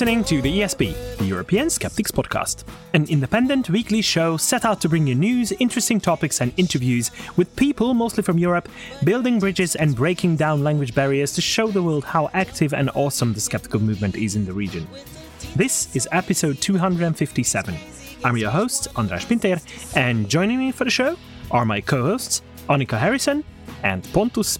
listening to the ESP, the European Skeptics Podcast, an independent weekly show set out to bring you news, interesting topics, and interviews with people mostly from Europe, building bridges and breaking down language barriers to show the world how active and awesome the skeptical movement is in the region. This is episode 257. I'm your host, Andras Pinter, and joining me for the show are my co hosts, Annika Harrison and Pontus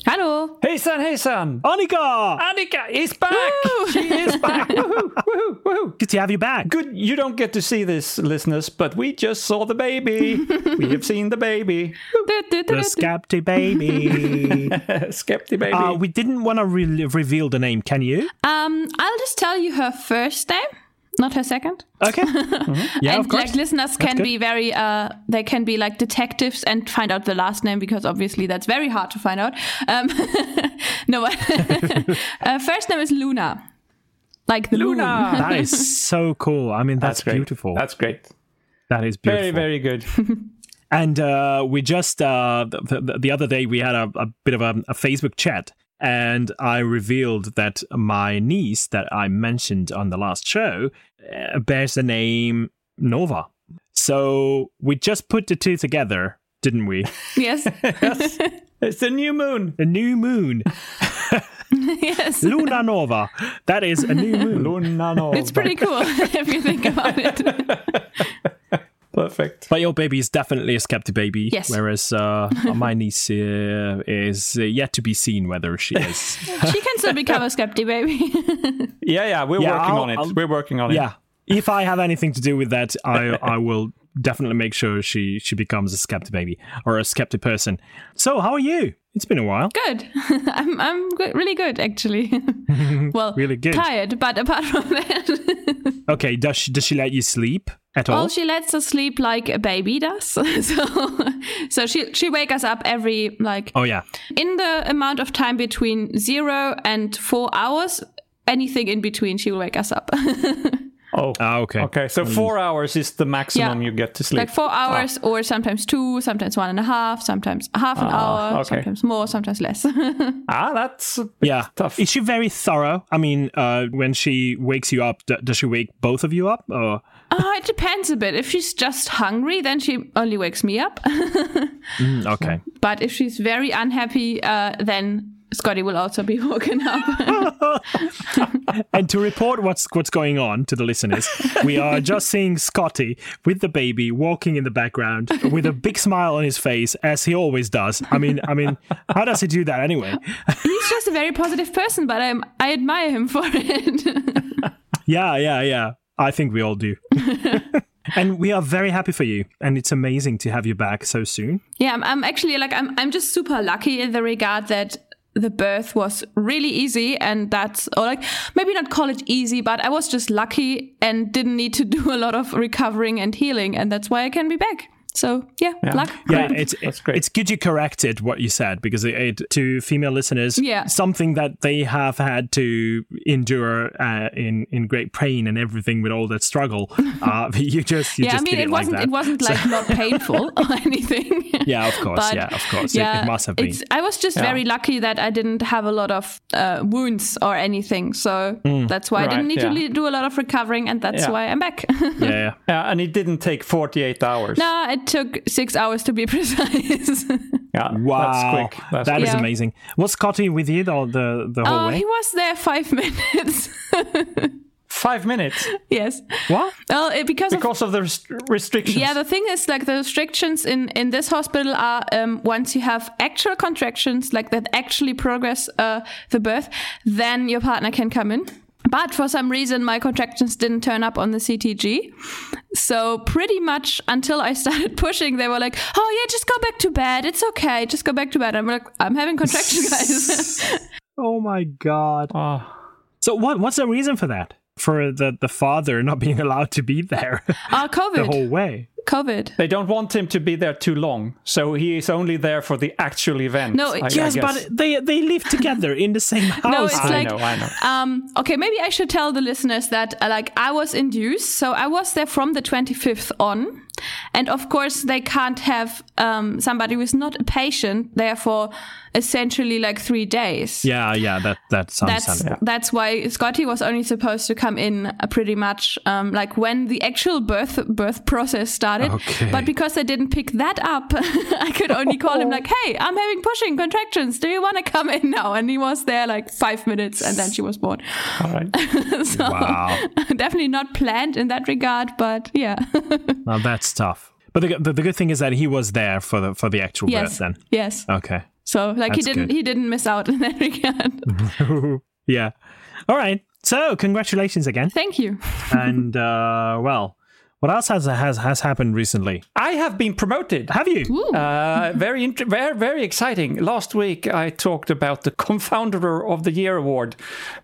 Böckman. Sziasztok! Hallo! Hejsan hejsan! Annika! Annika is back! Woo! She is back! woohoo, woohoo, woohoo. Good to have you back. Good, you don't get to see this, listeners, but we just saw the baby. we have seen the baby. The du. Skeptic baby. Skepti baby. uh, we didn't want to re- reveal the name, can you? Um, I'll just tell you her first name, not her second. Okay. Yeah, and of course. like listeners can good. be very uh they can be like detectives and find out the last name because obviously that's very hard to find out. Um no uh, first name is Luna. Like the Luna. moon. that is so cool. I mean, that's, great. beautiful. That's great. that is beautiful. Very, very good. And uh, we just uh, the, the, the other day we had a, a bit of a, a Facebook chat, and I revealed that my niece that I mentioned on the last show uh, bears the name Nova. So we just put the two together, didn't we? yes. yes. It's a new moon. A new moon, yes. Luna Nova. That is a new moon. Luna Nova. It's pretty cool if you think about it. Perfect. But your baby is definitely a skeptic baby. Yes. Whereas uh, my niece uh, is uh, yet to be seen whether she is. she can still become a skeptic baby. Yeah, yeah, we're Yeah, working I'll- on it. I'll- we're working on it. yeah. If I have anything to do with that, I I will definitely make sure she she becomes a skeptic baby or a skeptic person. So how are you? It's been a while. good. I'm I'm good, really good actually. well, Really good. tired, but apart from that. Okay. Does she does she let you sleep at all? Well, she lets us sleep like a baby does. so, so she she wake us up every like oh yeah. in the amount of time between zero and four hours. Anything in between, she will wake us up. Oh, Ah, okay. okay. So four hours is the maximum Yeah. you get to sleep. like four hours, or sometimes two, sometimes one and a half, sometimes half an hour, okay. sometimes more, sometimes less. Ah, that's a bit Yeah. tough. Is she very thorough? I mean, uh, when she wakes you up, d- does she wake both of you up? Or uh, it depends a bit. If she's just hungry, then she only wakes me up. Mm, okay. but if she's very unhappy, uh, then Scotty will also be woken up. And to report what's what's going on to the listeners, we are just seeing Scotty with the baby walking in the background with a big smile on his face, as he always does. I mean, I mean, how does he do that anyway? He's just a very positive person, but I'm, I admire him for it. Yeah, yeah, yeah. I think we all do. and we are very happy for you, and it's amazing to have you back so soon. yeah, I'm, I'm actually like I'm I'm just super lucky in the regard that the birth was really easy and that's or like maybe not call it easy, but I was just lucky and didn't need to do a lot of recovering and healing, and that's why I can be back. So yeah, luck. Yeah, Great. it's That's great. It's good you corrected what you said because it, it to female listeners, Yeah. something that they have had to endure uh, in in great pain and everything with all that struggle. Uh, you just you yeah, I mean it, it, wasn't that. it wasn't like not painful or anything. Yeah, of course. But, yeah, of course. It- it, must have been. it's- I was just Yeah. very lucky that I didn't have a lot of uh, wounds or anything. So Mm. that's why I didn't need yeah. to le- do a lot of recovering, and that's Yeah. why I'm back. Yeah, yeah. yeah, and it didn't take 48 hours. no, it took six hours to be precise. Yeah, Wow, that's quick. That's That quick. is Yeah. amazing. Was Scotty with you the the, the whole oh, way? he was there five minutes. Five minutes yes. What? Well, it, because, of because of the rest- restrictions. Yeah, the thing is, like, the restrictions in in this hospital are um, once you have actual contractions, like that actually progress uh, the birth, then your partner can come in. But for some reason, my contractions didn't turn up on the CTG. So pretty much until I started pushing, they were like, "Oh yeah, just go back to bed. It's okay. Just go back to bed." I'm like, "I'm having contractions, guys." Oh my god. Oh, So what what's the reason for that? For the the father not being allowed to be there Ah, the COVID. whole way. COVID. they don't want him to be there too long, so he is only there for the actual event. No, I- I Yes, guess. but they they live together in the same house. No, it's I like know, I know. Um, okay, maybe I should tell the listeners that uh, like I was induced, so I was there from the 25th on. And of course, they can't have um, somebody who is not a patient there for essentially like three days. Yeah, yeah, that that sounds That's sensible. that's why Scotty was only supposed to come in uh, pretty much um, like when the actual birth birth process started. Okay. But because they didn't pick that up, I could only call him like, "Hey, I'm having pushing contractions. Do you want to come in now?" And he was there like five minutes, and then she was born. All right. so Wow. definitely not planned in that regard, but yeah. Now that's tough. But the, the the good thing is that he was there for the for the actual birth yes. then. Yes. Okay. So like he didn't good. he didn't miss out in that regard. yeah. All right. So congratulations again. Thank you. and uh, well, what else has has has happened recently? I have been promoted. Have you? Uh, very, int- very, very exciting. Last week, I talked about the Confounder of the Year award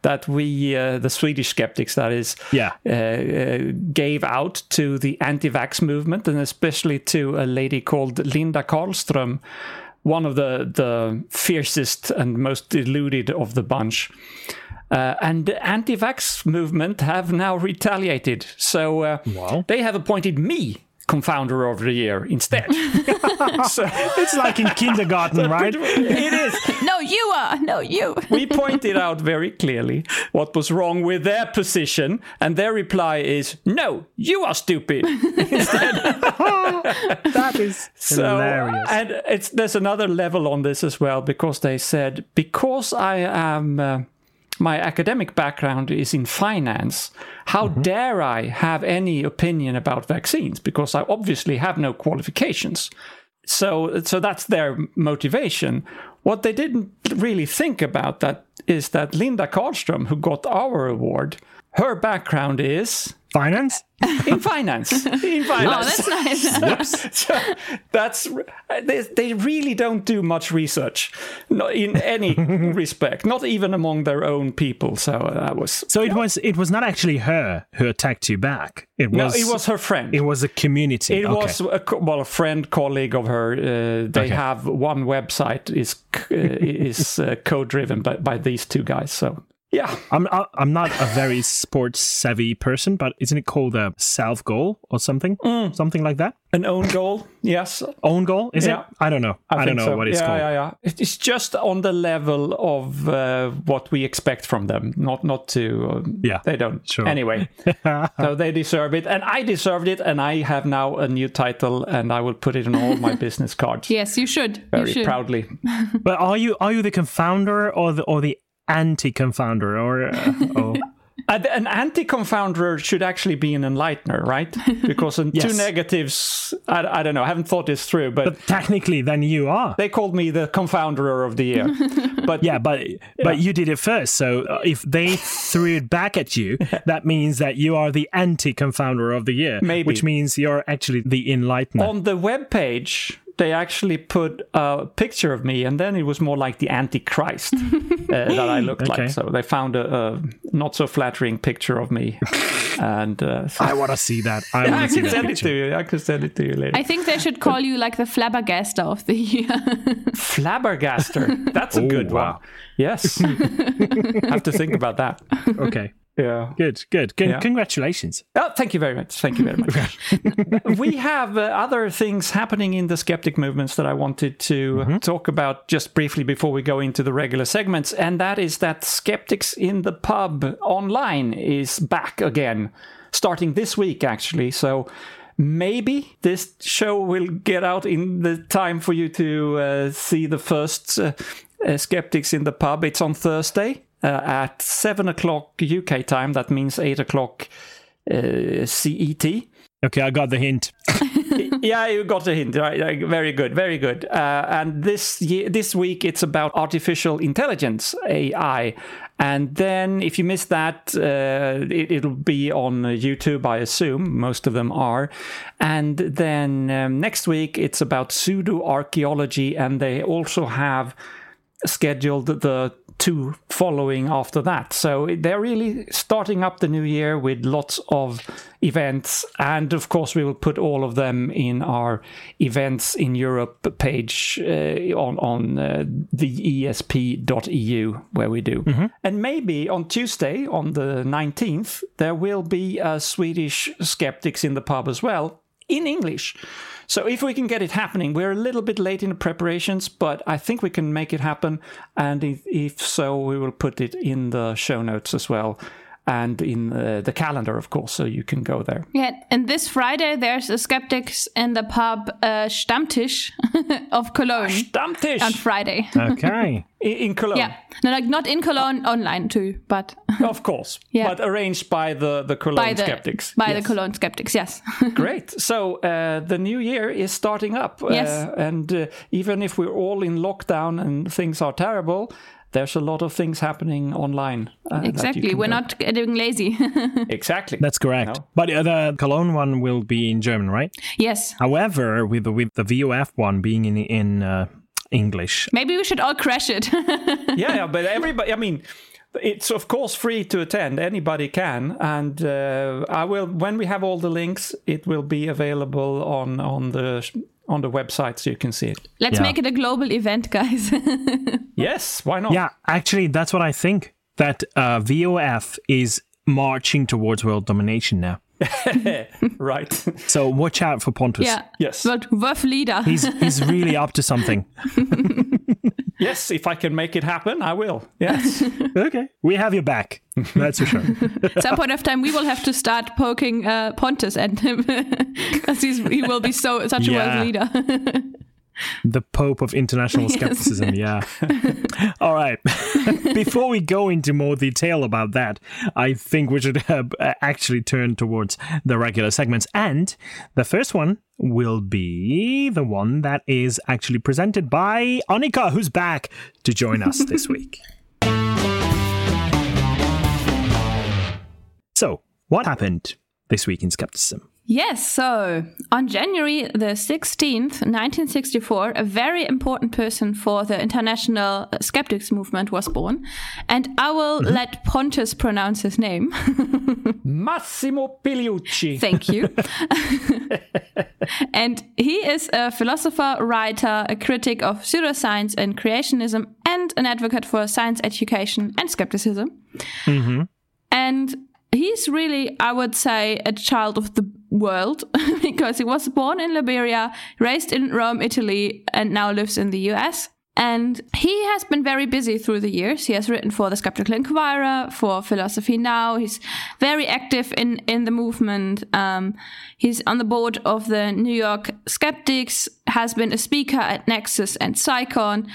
that we, uh, the Swedish skeptics, that is, Yeah. uh, uh, gave out to the anti-vax movement, and especially to a lady called Linda Karlström, one of the the fiercest and most deluded of the bunch. Uh, and the anti-vax movement have now retaliated, so uh, Wow. they have appointed me confounder of the year instead. so It's like in kindergarten, right? it is. No, you are. No, you. We pointed out very clearly what was wrong with their position, and their reply is, "No, you are stupid." That is So, hilarious. and it's there's another level on this as well because they said because I am uh, my academic background is in finance, how Mm-hmm. dare I have any opinion about vaccines? Because I obviously have no qualifications. So, so that's their motivation. What they didn't really think about that is that Linda Karlström, who got our award, her background is Finance? in finance. In finance. Oh, that's nice. So that's they, they really don't do much research no- in any respect not even among their own people so that was So it was it was not actually her who attacked you back. It was no was it was her friend it was a community. it okay. was a, well a friend colleague of her uh, they Okay. have one website is uh, is uh, co-driven by, by these two guys so yeah I'm I- I'm not a very sports savvy person, but isn't it called a self goal or something? Mm. Something like that? an own goal yes Own goal? Is Yeah. it? I don't know. I, don't know so. what it's yeah, called. Yeah, yeah, It's just on the level of uh, what we expect from them. Not, not to. Um, Yeah, they don't. sure. Anyway, so they deserve it, and I deserved it, and I have now a new title, and I will put it on all my business cards Yes, you should. very you should. proudly. But are you are you the confounder or the or the anti confounder or uh, oh. Uh, An anti-confounder should actually be an enlightener, right? Because in two negatives, I, I don't know. I haven't thought this through, but, technically then you are. they called me the confounder of the year. But Yeah, but but you did it first. So uh, if they threw it back at you, that means that you are the anti-confounder of the year. Maybe. which means you're actually the enlightener. on the web page they actually put a picture of me and then it was more like the antichrist uh, that i looked Okay. like so they found a, a not so flattering picture of me and uh, so- I want to see that. I i want to see can that send it to you. I can send it to you later. I think they should call you like the flabbergaster of the year. flabbergaster. That's a Oh, good wow. one yes. Have to think about that. Okay, yeah good, good. Con- Yeah. Congratulations. Oh, thank you very much. Thank you very much. we have uh, other things happening in the skeptic movements that I wanted to talk about just briefly before we go into the regular segments, and that is that Skeptics in the Pub online is back again, starting this week actually. So maybe this show will get out in the time for you to uh, see the first uh, uh, Skeptics in the Pub. It's on Thursday. Uh, at seven o'clock UK time, that means eight o'clock uh, CET. Okay, I got the hint. yeah, you got the hint. Right, very good, very good. Uh, and this year, this week, it's about artificial intelligence (AI). And then, if you missed that, uh, it, it'll be on YouTube, I assume. Most of them are. And then um, next week, it's about pseudo archaeology, and they also have scheduled the two following after that. So they're really starting up the new year with lots of events. And of course, we will put all of them in our events in Europe page uh, on, on uh, the esp.eu, where we do. And maybe on Tuesday, on the 19th, there will be a Swedish Skeptics in the pub as well. In English. So if we can get it happening, we're a little bit late in the preparations, but I think we can make it happen. And if, if so, we will put it in the show notes as well and in uh, the calendar, of course, so you can go there. Yeah, and this Friday there's a skeptics in the pub uh, Stammtisch of Cologne Stammtisch on Friday. Okay. in, in Cologne. yeah, no, like not in Cologne, online too, but Of course. Yeah. But arranged by the, the Cologne by the skeptics. by Yes. the Cologne skeptics. Yes. Great. So uh, the new year is starting up. Yes. Uh, and uh, even if we're all in lockdown and things are terrible, there's a lot of things happening online. uh, exactly. We're do. not getting lazy. Exactly. That's correct. No. But uh, the Cologne one will be in German, right? yes. However, with the, with the VOF one being in in uh, English, Maybe we should all crash it. yeah, yeah, but everybody, I mean, it's of course free to attend. Anybody can, and uh, I will when we have all the links, it will be available on on the on the website so you can see it. Let's Yeah. make it a global event, guys. Yes, why not? yeah, actually, that's what I think. That uh, VOF is marching towards world domination now. right. So watch out for Pontus. yeah. Yes. But Wolf leader. He's he's really up to something. Yes, if I can make it happen, I will. Yes. Okay, we have your back. That's for sure. At some point of time, we will have to start poking uh, Pontus at him because he will be so such a Yeah. world leader. The Pope of international skepticism. Yeah. All right. Before we go into more detail about that, I think we should uh, actually turn towards the regular segments. And the first one will be the one that is actually presented by Annika, who's back to join us this week. So, what happened this week in skepticism? Yes, so on January the 16th, 1964, a very important person for the international skeptics movement was born. And I will let Pontus pronounce his name. Massimo Pigliucci. Thank you. and he is a philosopher, writer, a critic of pseudoscience and creationism, and an advocate for science education and skepticism. Mm-hmm. And he's really, I would say, a child of the world because he was born in Liberia, raised in Rome, Italy, and now lives in the US. And he has been very busy through the years. He has written for the Skeptical Inquirer, for Philosophy Now. He's very active in, in the movement. Um, he's on the board of the New York Skeptics, has been a speaker at NECSS and CSICon.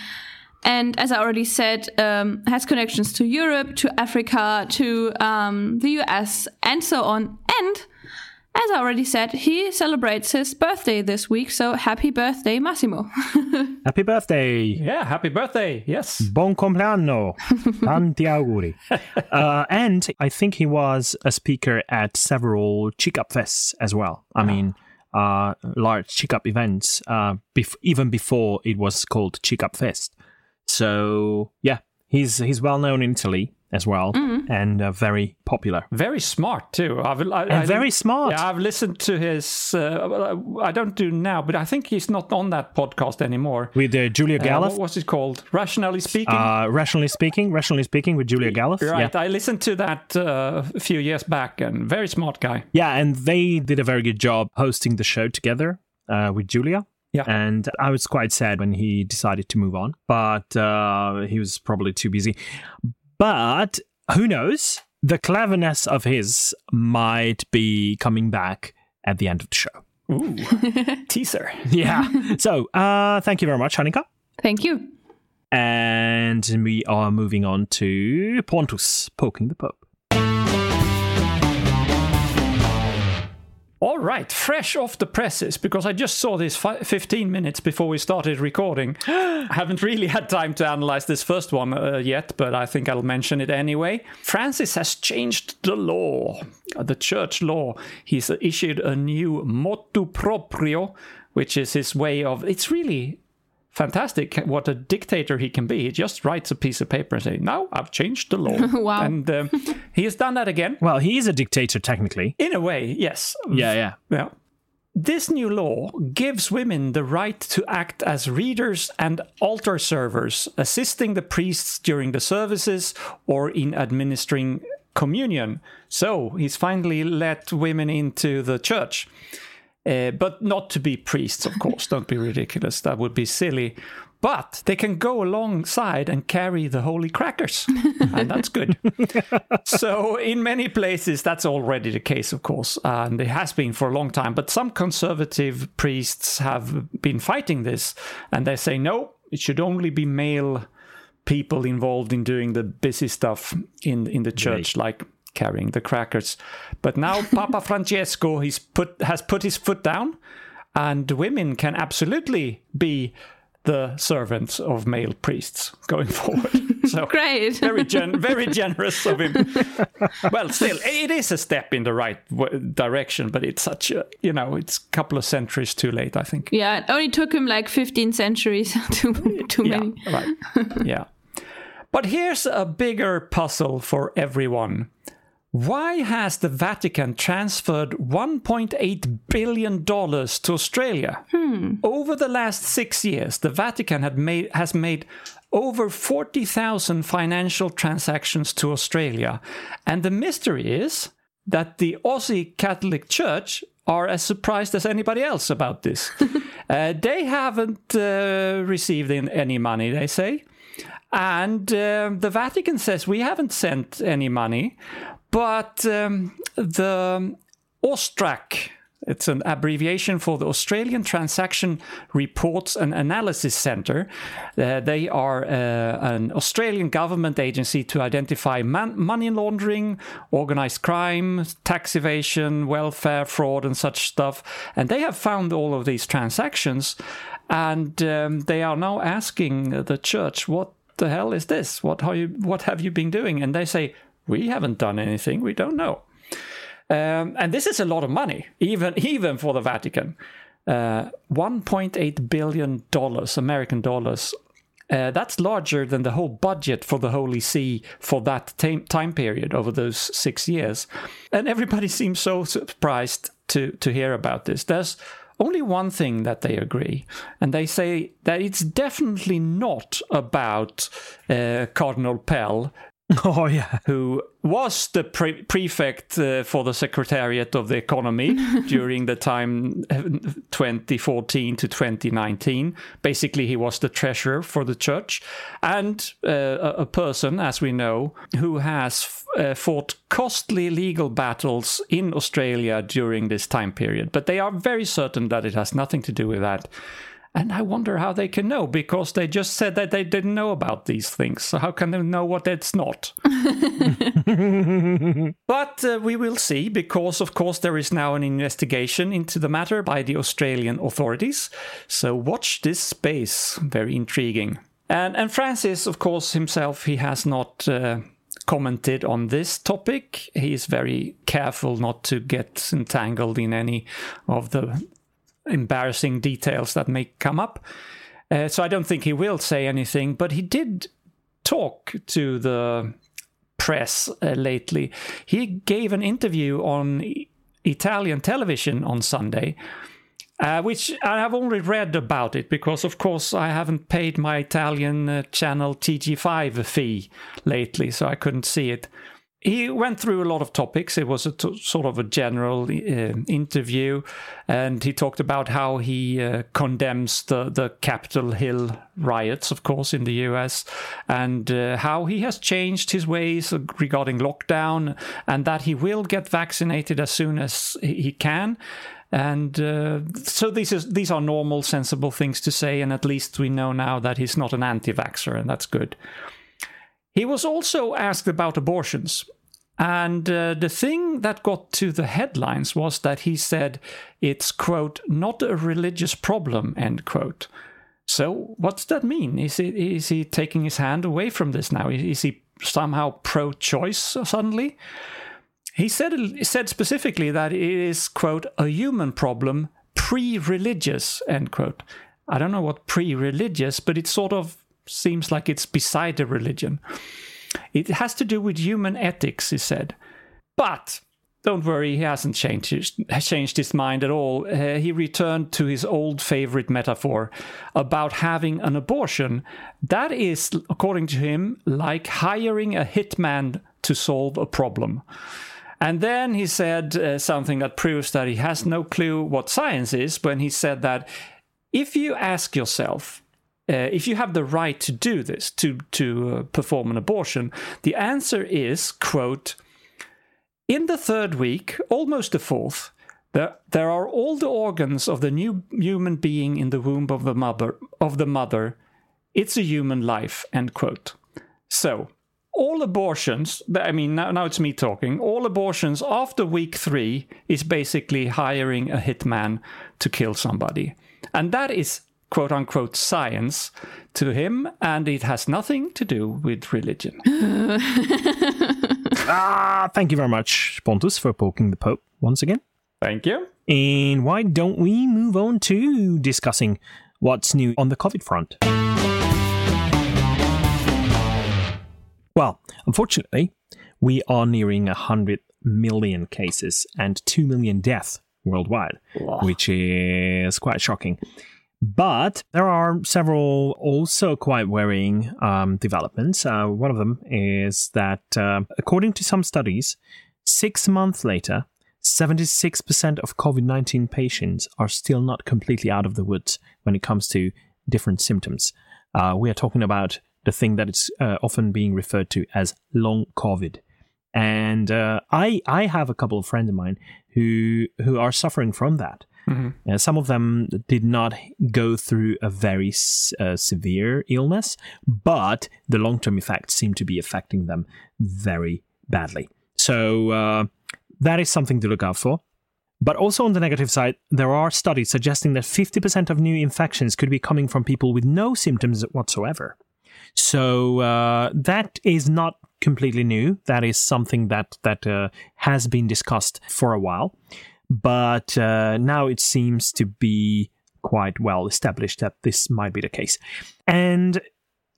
And as I already said, um, has connections to Europe, to Africa, to um, the US, and so on. And as I already said, he celebrates his birthday this week. So happy birthday, Massimo. Happy birthday! Yeah, happy birthday. Yes. Buon compleanno. Tanti auguri. Uh, and I think he was a speaker at several CICAP Fests as well. I mean, uh, large CICAP events, uh, bef- even before it was called CICAP Fest. So, yeah, he's, he's well known in Italy as well and uh, very popular. Very smart too. I've, I, And I- very smart. Yeah, I've listened to his. Uh, I don't do now, but I think he's not on that podcast anymore. With uh, Julia Uh, Galef. what was it called? Rationally speaking. Uh, rationally speaking, rationally speaking, with Julia Galef. right. Yeah. I listened to that uh, a few years back, and very smart guy. Yeah, and they did a very good job hosting the show together uh, with Julia. Yeah. And I was quite sad when he decided to move on, but uh, he was probably too busy. But who knows? The cleverness of his might be coming back at the end of the show. Ooh, teaser. Yeah. so uh, thank you very much, Annika. Thank you. And we are moving on to Pontus poking the Pope. All right, fresh off the presses, because I just saw this fi- 15 minutes before we started recording. I haven't really had time to analyze this first one uh, yet, but I think I'll mention it anyway. Francis has changed the law, uh, the church law. He's issued a new motu proprio, which is his way of. It's really fantastic what a dictator he can be. He just writes a piece of paper and says, Now I've changed the law. Wow. And um, he has done that again. Well, he is a dictator, technically. In a way, yes. Yeah, yeah. Yeah. This new law gives women the right to act as readers and altar servers, assisting the priests during the services or in administering communion. So he's finally let women into the church. Uh, but not to be priests, of course. Don't be ridiculous. That would be silly. But they can go alongside and carry the holy crackers, and that's good. so, in many places, that's already the case, of course, and it has been for a long time. But some conservative priests have been fighting this, and they say no, it should only be male people involved in doing the busy stuff in in the church, right. like carrying the crackers. But now Papa Francesco he's put has put his foot down, and women can absolutely be the servants of male priests going forward. So great, very gen- very generous of him. well, still, it is a step in the right w- direction, but it's such a you know it's a couple of centuries too late, I think. Yeah, it only took him like fifteen centuries to too yeah, many. right. Yeah. But here's a bigger puzzle for everyone. Why has the Vatican transferred $1.8 billion to Australia? Hmm. Over the last six years, the Vatican had made, has made over 40,000 financial transactions to Australia. And the mystery is that the Aussie Catholic Church are as surprised as anybody else about this. uh, they haven't uh, received any money, they say. And uh, the Vatican says we haven't sent any money, but um, the AUSTRAC, it's an abbreviation for the Australian Transaction Reports and Analysis Centre. Uh, they are uh, an Australian government agency to identify man- money laundering, organized crime, tax evasion, welfare fraud, and such stuff. And they have found all of these transactions, and um, they are now asking the church what the hell is this? What you what have you been doing? And they say, we haven't done anything. We don't know. Um, and this is a lot of money, even even for the Vatican. Uh, 1.8 billion dollars, American dollars. Uh, that's larger than the whole budget for the Holy See for that time, time period over those six years. And everybody seems so surprised to to hear about this. There's only one thing that they agree, and they say that it's definitely not about uh, Cardinal Pell Oh, yeah. Who was the pre- prefect uh, for the Secretariat of the Economy during the time 2014 to 2019. Basically, he was the treasurer for the church and uh, a person, as we know, who has uh, fought costly legal battles in Australia during this time period. But they are very certain that it has nothing to do with that. And I wonder how they can know because they just said that they didn't know about these things. So how can they know what it's not? but uh, we will see because, of course, there is now an investigation into the matter by the Australian authorities. So watch this space. Very intriguing. And, and Francis, of course, himself, he has not. Uh, commented on this topic. He is very careful not to get entangled in any of the embarrassing details that may come up. Uh, so I don't think he will say anything, but he did talk to the press uh, lately. He gave an interview on Italian television on Sunday. Uh, which I have only read about it because, of course, I haven't paid my Italian uh, channel TG5 fee lately, so I couldn't see it he went through a lot of topics. It was a t- sort of a general uh, interview, and he talked about how he uh, condemns the the Capitol Hill riots, of course, in the U.S., and uh, how he has changed his ways regarding lockdown, and that he will get vaccinated as soon as he can. And uh, so these is these are normal, sensible things to say, and at least we know now that he's not an anti-vaxxer, and that's good. He was also asked about abortions. And uh, the thing that got to the headlines was that he said it's, quote, not a religious problem, end quote. So, what's that mean? Is he, is he taking his hand away from this now? Is he somehow pro choice suddenly? He said, he said specifically that it is, quote, a human problem, pre religious, end quote. I don't know what pre religious, but it sort of seems like it's beside the religion. It has to do with human ethics, he said. But don't worry, he hasn't changed, changed his mind at all. Uh, he returned to his old favorite metaphor about having an abortion. That is, according to him, like hiring a hitman to solve a problem. And then he said uh, something that proves that he has no clue what science is when he said that if you ask yourself, uh, if you have the right to do this, to, to uh, perform an abortion, the answer is, quote, in the third week, almost the fourth, there, there are all the organs of the new human being in the womb of the mother of the mother. It's a human life. End quote. So all abortions, I mean, now, now it's me talking, all abortions after week three is basically hiring a hitman to kill somebody. And that is quote unquote science to him, and it has nothing to do with religion. ah, thank you very much, Pontus, for poking the Pope once again. Thank you. And why don't we move on to discussing what's new on the COVID front? Well, unfortunately, we are nearing 100 million cases and 2 million deaths worldwide, wow. which is quite shocking. But there are several also quite worrying um, developments. Uh, one of them is that, uh, according to some studies, six months later, 76% of COVID 19 patients are still not completely out of the woods when it comes to different symptoms. Uh, we are talking about the thing that is uh, often being referred to as long COVID. And uh, I I have a couple of friends of mine who who are suffering from that. Mm-hmm. Uh, some of them did not go through a very uh, severe illness, but the long term effects seem to be affecting them very badly. So uh, that is something to look out for. But also on the negative side, there are studies suggesting that 50% of new infections could be coming from people with no symptoms whatsoever. So uh, that is not completely new. That is something that that uh, has been discussed for a while, but uh, now it seems to be quite well established that this might be the case. And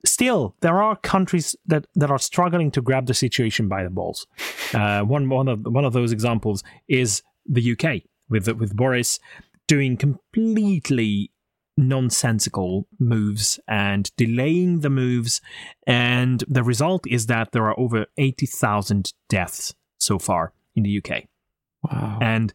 still, there are countries that, that are struggling to grab the situation by the balls. Uh, one one of one of those examples is the UK with with Boris doing completely nonsensical moves and delaying the moves. And the result is that there are over 80,000 deaths so far in the UK. Wow. And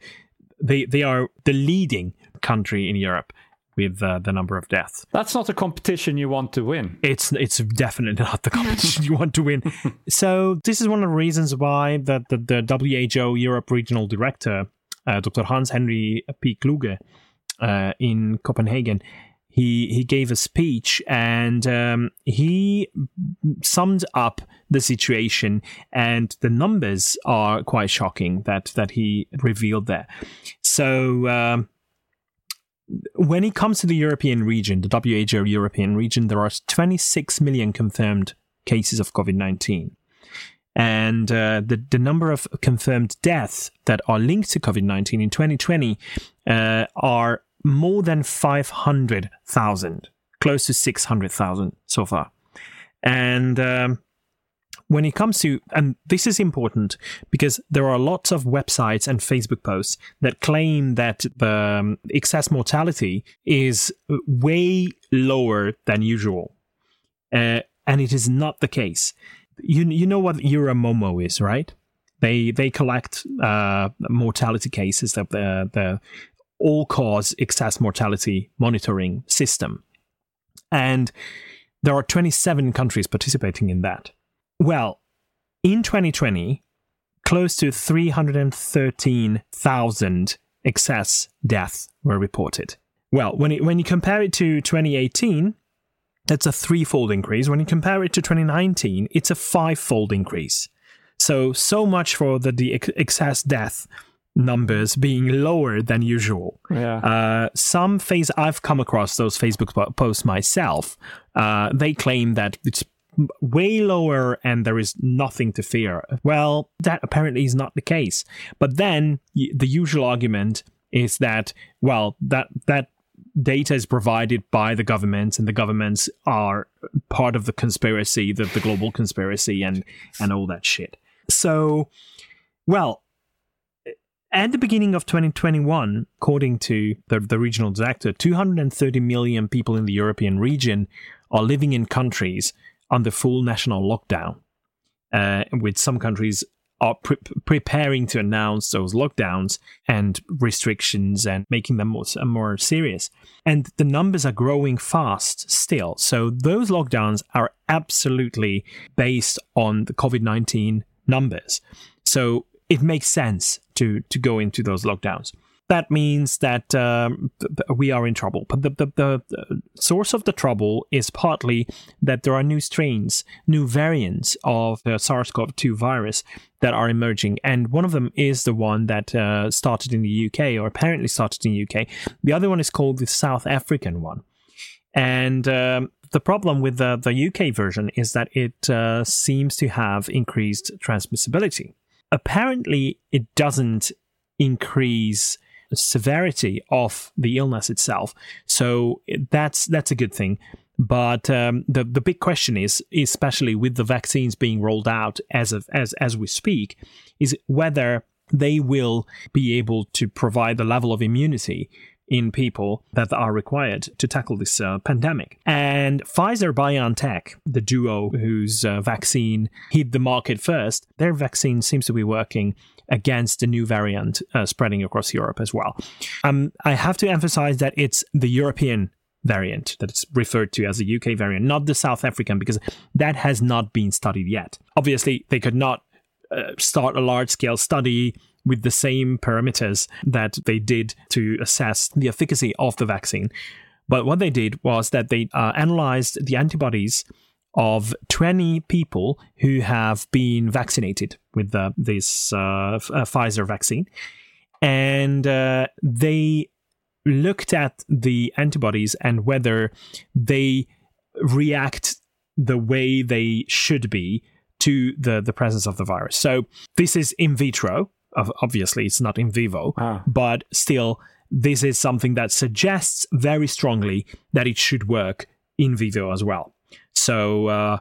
they, they are the leading country in Europe with uh, the number of deaths. That's not a competition you want to win. It's it's definitely not the competition you want to win. So this is one of the reasons why the, the, the WHO Europe Regional Director, uh, Dr. Hans Henri P. Kluge, uh, in Copenhagen, he he gave a speech and um, he summed up the situation and the numbers are quite shocking that that he revealed there. So. Um, when it comes to the European region, the WHO European region, there are 26 million confirmed cases of COVID 19. And uh, the, the number of confirmed deaths that are linked to COVID 19 in 2020 uh, are more than 500,000, close to 600,000 so far. And um, when it comes to, and this is important because there are lots of websites and Facebook posts that claim that the um, excess mortality is way lower than usual. Uh, and it is not the case. You, you know what EuroMOMO is, right? They they collect uh, mortality cases that the the all cause excess mortality monitoring system. And there are 27 countries participating in that. Well, in 2020, close to 313,000 excess deaths were reported. Well, when, it, when you compare it to 2018, that's a threefold increase. When you compare it to 2019, it's a fivefold increase. So, so much for the, the excess death numbers being lower than usual. Yeah. Uh, some phase I've come across those Facebook posts myself. Uh, they claim that it's way lower and there is nothing to fear. Well, that apparently is not the case. But then the usual argument is that well that that data is provided by the governments and the governments are part of the conspiracy the, the global conspiracy and and all that shit so well at the beginning of 2021, according to the, the regional director, 230 million people in the European region are living in countries under full national lockdown, uh, with some countries are pre- preparing to announce those lockdowns and restrictions and making them more, more serious. And the numbers are growing fast still. So those lockdowns are absolutely based on the COVID 19 numbers. So it makes sense to, to go into those lockdowns that means that um, we are in trouble. But the, the, the, source of the trouble is partly that there are new strains, new variants of the SARS CoV 2 virus that are emerging. And one of them is the one that uh, started in the UK, or apparently started in the UK. The other one is called the South African one. And um, the problem with the, the UK version is that it uh, seems to have increased transmissibility. Apparently, it doesn't increase severity of the illness itself. So that's that's a good thing. But um, the the big question is, especially with the vaccines being rolled out as of as as we speak, is whether they will be able to provide the level of immunity in people that are required to tackle this uh, pandemic. And Pfizer BioNTech, the duo whose uh, vaccine hit the market first, their vaccine seems to be working against the new variant uh, spreading across Europe as well. Um, I have to emphasize that it's the European variant that it's referred to as the UK variant, not the South African, because that has not been studied yet. Obviously, they could not uh, start a large scale study with the same parameters that they did to assess the efficacy of the vaccine. But what they did was that they uh, analyzed the antibodies of 20 people who have been vaccinated with the, this uh, f- uh, Pfizer vaccine. And uh, they looked at the antibodies and whether they react the way they should be to the, the presence of the virus. So this is in vitro. Obviously, it's not in vivo, ah. but still, this is something that suggests very strongly that it should work in vivo as well. So uh,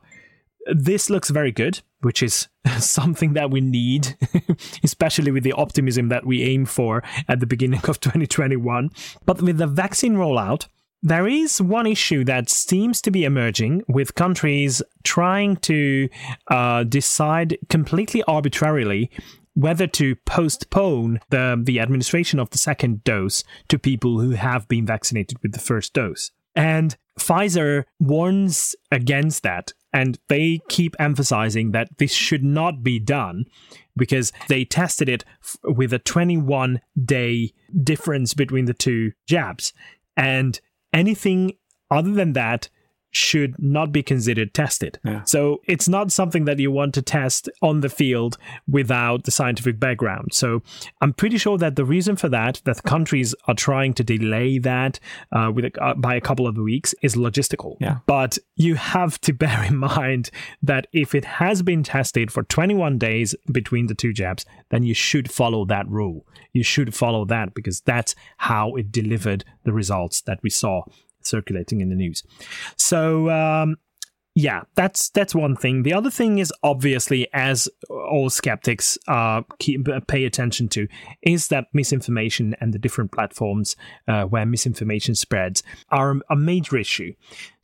this looks very good, which is something that we need, especially with the optimism that we aim for at the beginning of 2021. But with the vaccine rollout, there is one issue that seems to be emerging with countries trying to uh, decide completely arbitrarily whether to postpone the, the administration of the second dose to people who have been vaccinated with the first dose. And Pfizer warns against that. And they keep emphasizing that this should not be done because they tested it f- with a 21 day difference between the two jabs. And anything other than that should not be considered tested. Yeah. So it's not something that you want to test on the field without the scientific background. So I'm pretty sure that the reason for that, that countries are trying to delay that uh, with a, uh, by a couple of weeks, is logistical. Yeah. But you have to bear in mind that if it has been tested for 21 days between the two jabs, then you should follow that rule. You should follow that because that's how it delivered the results that we saw circulating in the news. So um, yeah, that's that's one thing. The other thing is obviously, as all skeptics uh, keep, pay attention to, is that misinformation and the different platforms uh, where misinformation spreads are a major issue.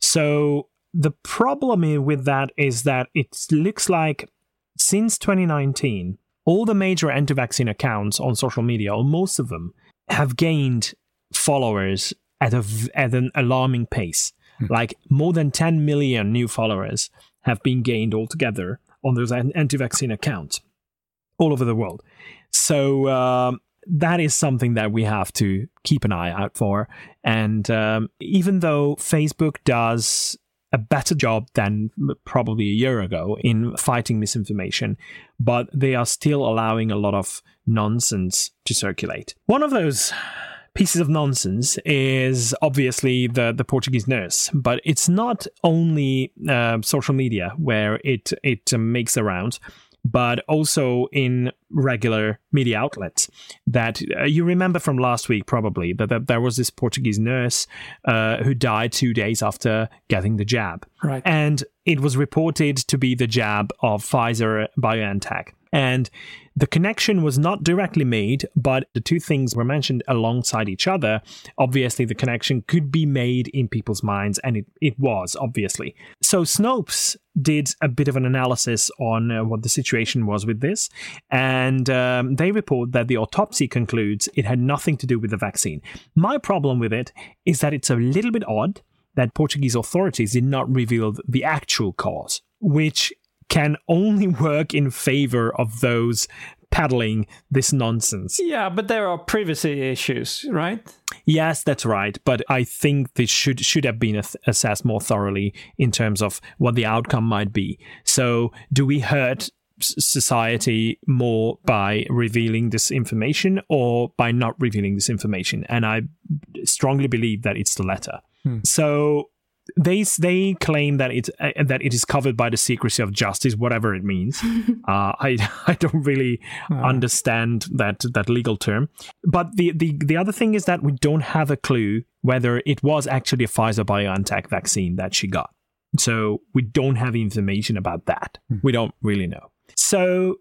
So the problem with that is that it looks like since 2019, all the major anti-vaccine accounts on social media, or most of them, have gained followers at a at an alarming pace. Mm. Like more than 10 million new followers have been gained altogether on those anti-vaccine accounts all over the world. So um, that is something that we have to keep an eye out for. And um, even though Facebook does a better job than probably a year ago in fighting misinformation, but they are still allowing a lot of nonsense to circulate. One of those pieces of nonsense is obviously the the Portuguese nurse, but it's not only uh, social media where it it makes around, but also in regular media outlets. That uh, you remember from last week, probably that, that there was this Portuguese nurse uh, who died two days after getting the jab, right? And it was reported to be the jab of Pfizer BioNTech, and The connection was not directly made, but the two things were mentioned alongside each other. Obviously, the connection could be made in people's minds, and it, it was, obviously. So, Snopes did a bit of an analysis on uh, what the situation was with this, and um, they report that the autopsy concludes it had nothing to do with the vaccine. My problem with it is that it's a little bit odd that Portuguese authorities did not reveal the actual cause, which can only work in favor of those peddling this nonsense. Yeah, but there are privacy issues, right? Yes, that's right. But I think this should should have been assessed more thoroughly in terms of what the outcome might be. So, do we hurt society more by revealing this information or by not revealing this information? And I strongly believe that it's the latter. Hmm. So they they claim that it uh, that it is covered by the secrecy of justice, whatever it means. uh, I I don't really uh. understand that that legal term. But the, the the other thing is that we don't have a clue whether it was actually a Pfizer BioNTech vaccine that she got. So we don't have information about that. Mm. We don't really know. So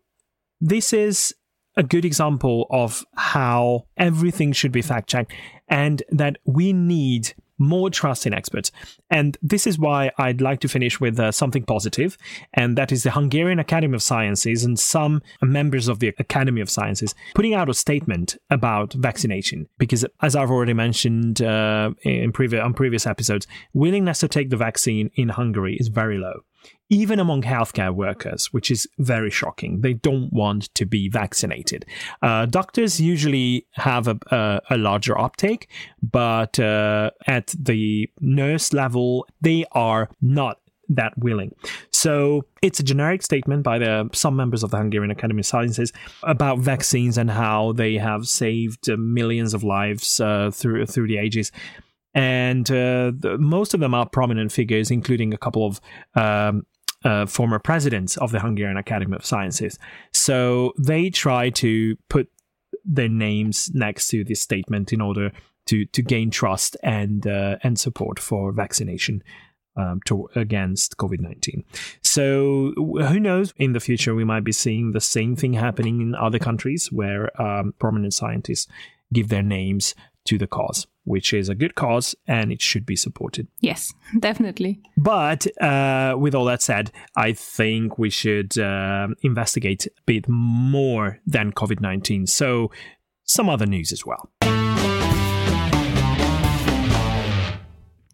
this is a good example of how everything should be fact checked and that we need more trust in experts. And this is why I'd like to finish with uh, something positive, and that is the Hungarian Academy of Sciences and some members of the Academy of Sciences putting out a statement about vaccination. Because, as I've already mentioned uh, in on previous episodes, willingness to take the vaccine in Hungary is very low even among healthcare workers, which is very shocking. They don't want to be vaccinated. Uh, doctors usually have a, a, a larger uptake, but uh, at the nurse level, they are not that willing. So it's a generic statement by the some members of the Hungarian Academy of Sciences about vaccines and how they have saved uh, millions of lives uh, through through the ages and uh, the, most of them are prominent figures, including a couple of um, uh, former presidents of the Hungarian Academy of Sciences. So they try to put their names next to this statement in order to to gain trust and uh, and support for vaccination. Um, to, against COVID 19. So, who knows? In the future, we might be seeing the same thing happening in other countries where um, prominent scientists give their names to the cause, which is a good cause and it should be supported. Yes, definitely. But uh, with all that said, I think we should uh, investigate a bit more than COVID 19. So, some other news as well.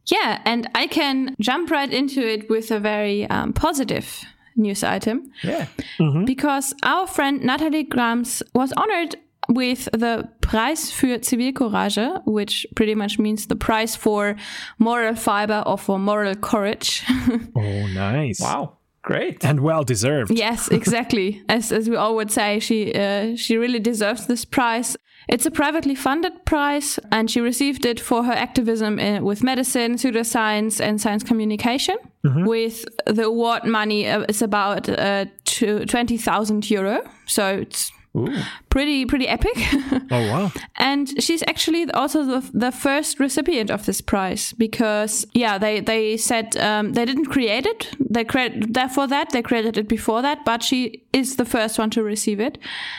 Yeah, and I can jump right into it with a very um, positive news item. Yeah. Mm-hmm. Because our friend Natalie Grams was honored with the Preis für Zivilcourage, which pretty much means the price for moral fiber or for moral courage. oh, nice. Wow. Great and well deserved. Yes, exactly. as as we all would say, she uh, she really deserves this prize. It's a privately funded prize, and she received it for her activism in, with medicine, pseudoscience, and science communication. Mm-hmm. With the award money, uh, is about uh, twenty thousand euro, so it's Ooh. Pretty, pretty epic. oh wow! and she's actually also the, the first recipient of this prize because yeah, they they said um, they didn't create it. They credit for that. They credited it before that, but she is the first one to receive it.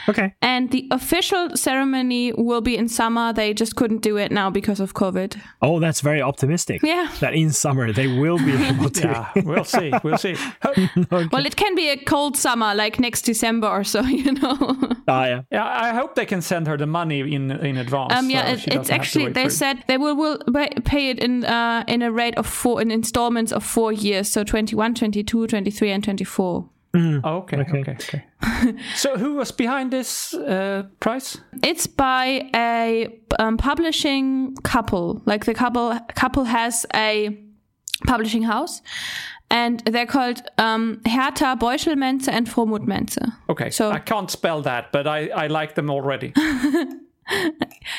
Okay. And the official ceremony will be in summer. They just couldn't do it now because of COVID. Oh, that's very optimistic. Yeah. That in summer they will be able to. yeah, we'll see. We'll see. okay. Well, it can be a cold summer, like next December or so. You know. Ah, yeah. Yeah, I hope they can send her the money in in advance. Um, yeah, so it, it's actually they said they will will pay it in uh, in a rate of four in installments of four years, so 21, 22, 23, and 24. Mm. Oh, okay, okay, okay. okay. so, who was behind this uh, prize? It's by a um, publishing couple. Like the couple couple has a publishing house, and they're called um, Hertha Beuschel-Menze and Frohmut Menze. Okay, so I can't spell that, but I, I like them already. yeah,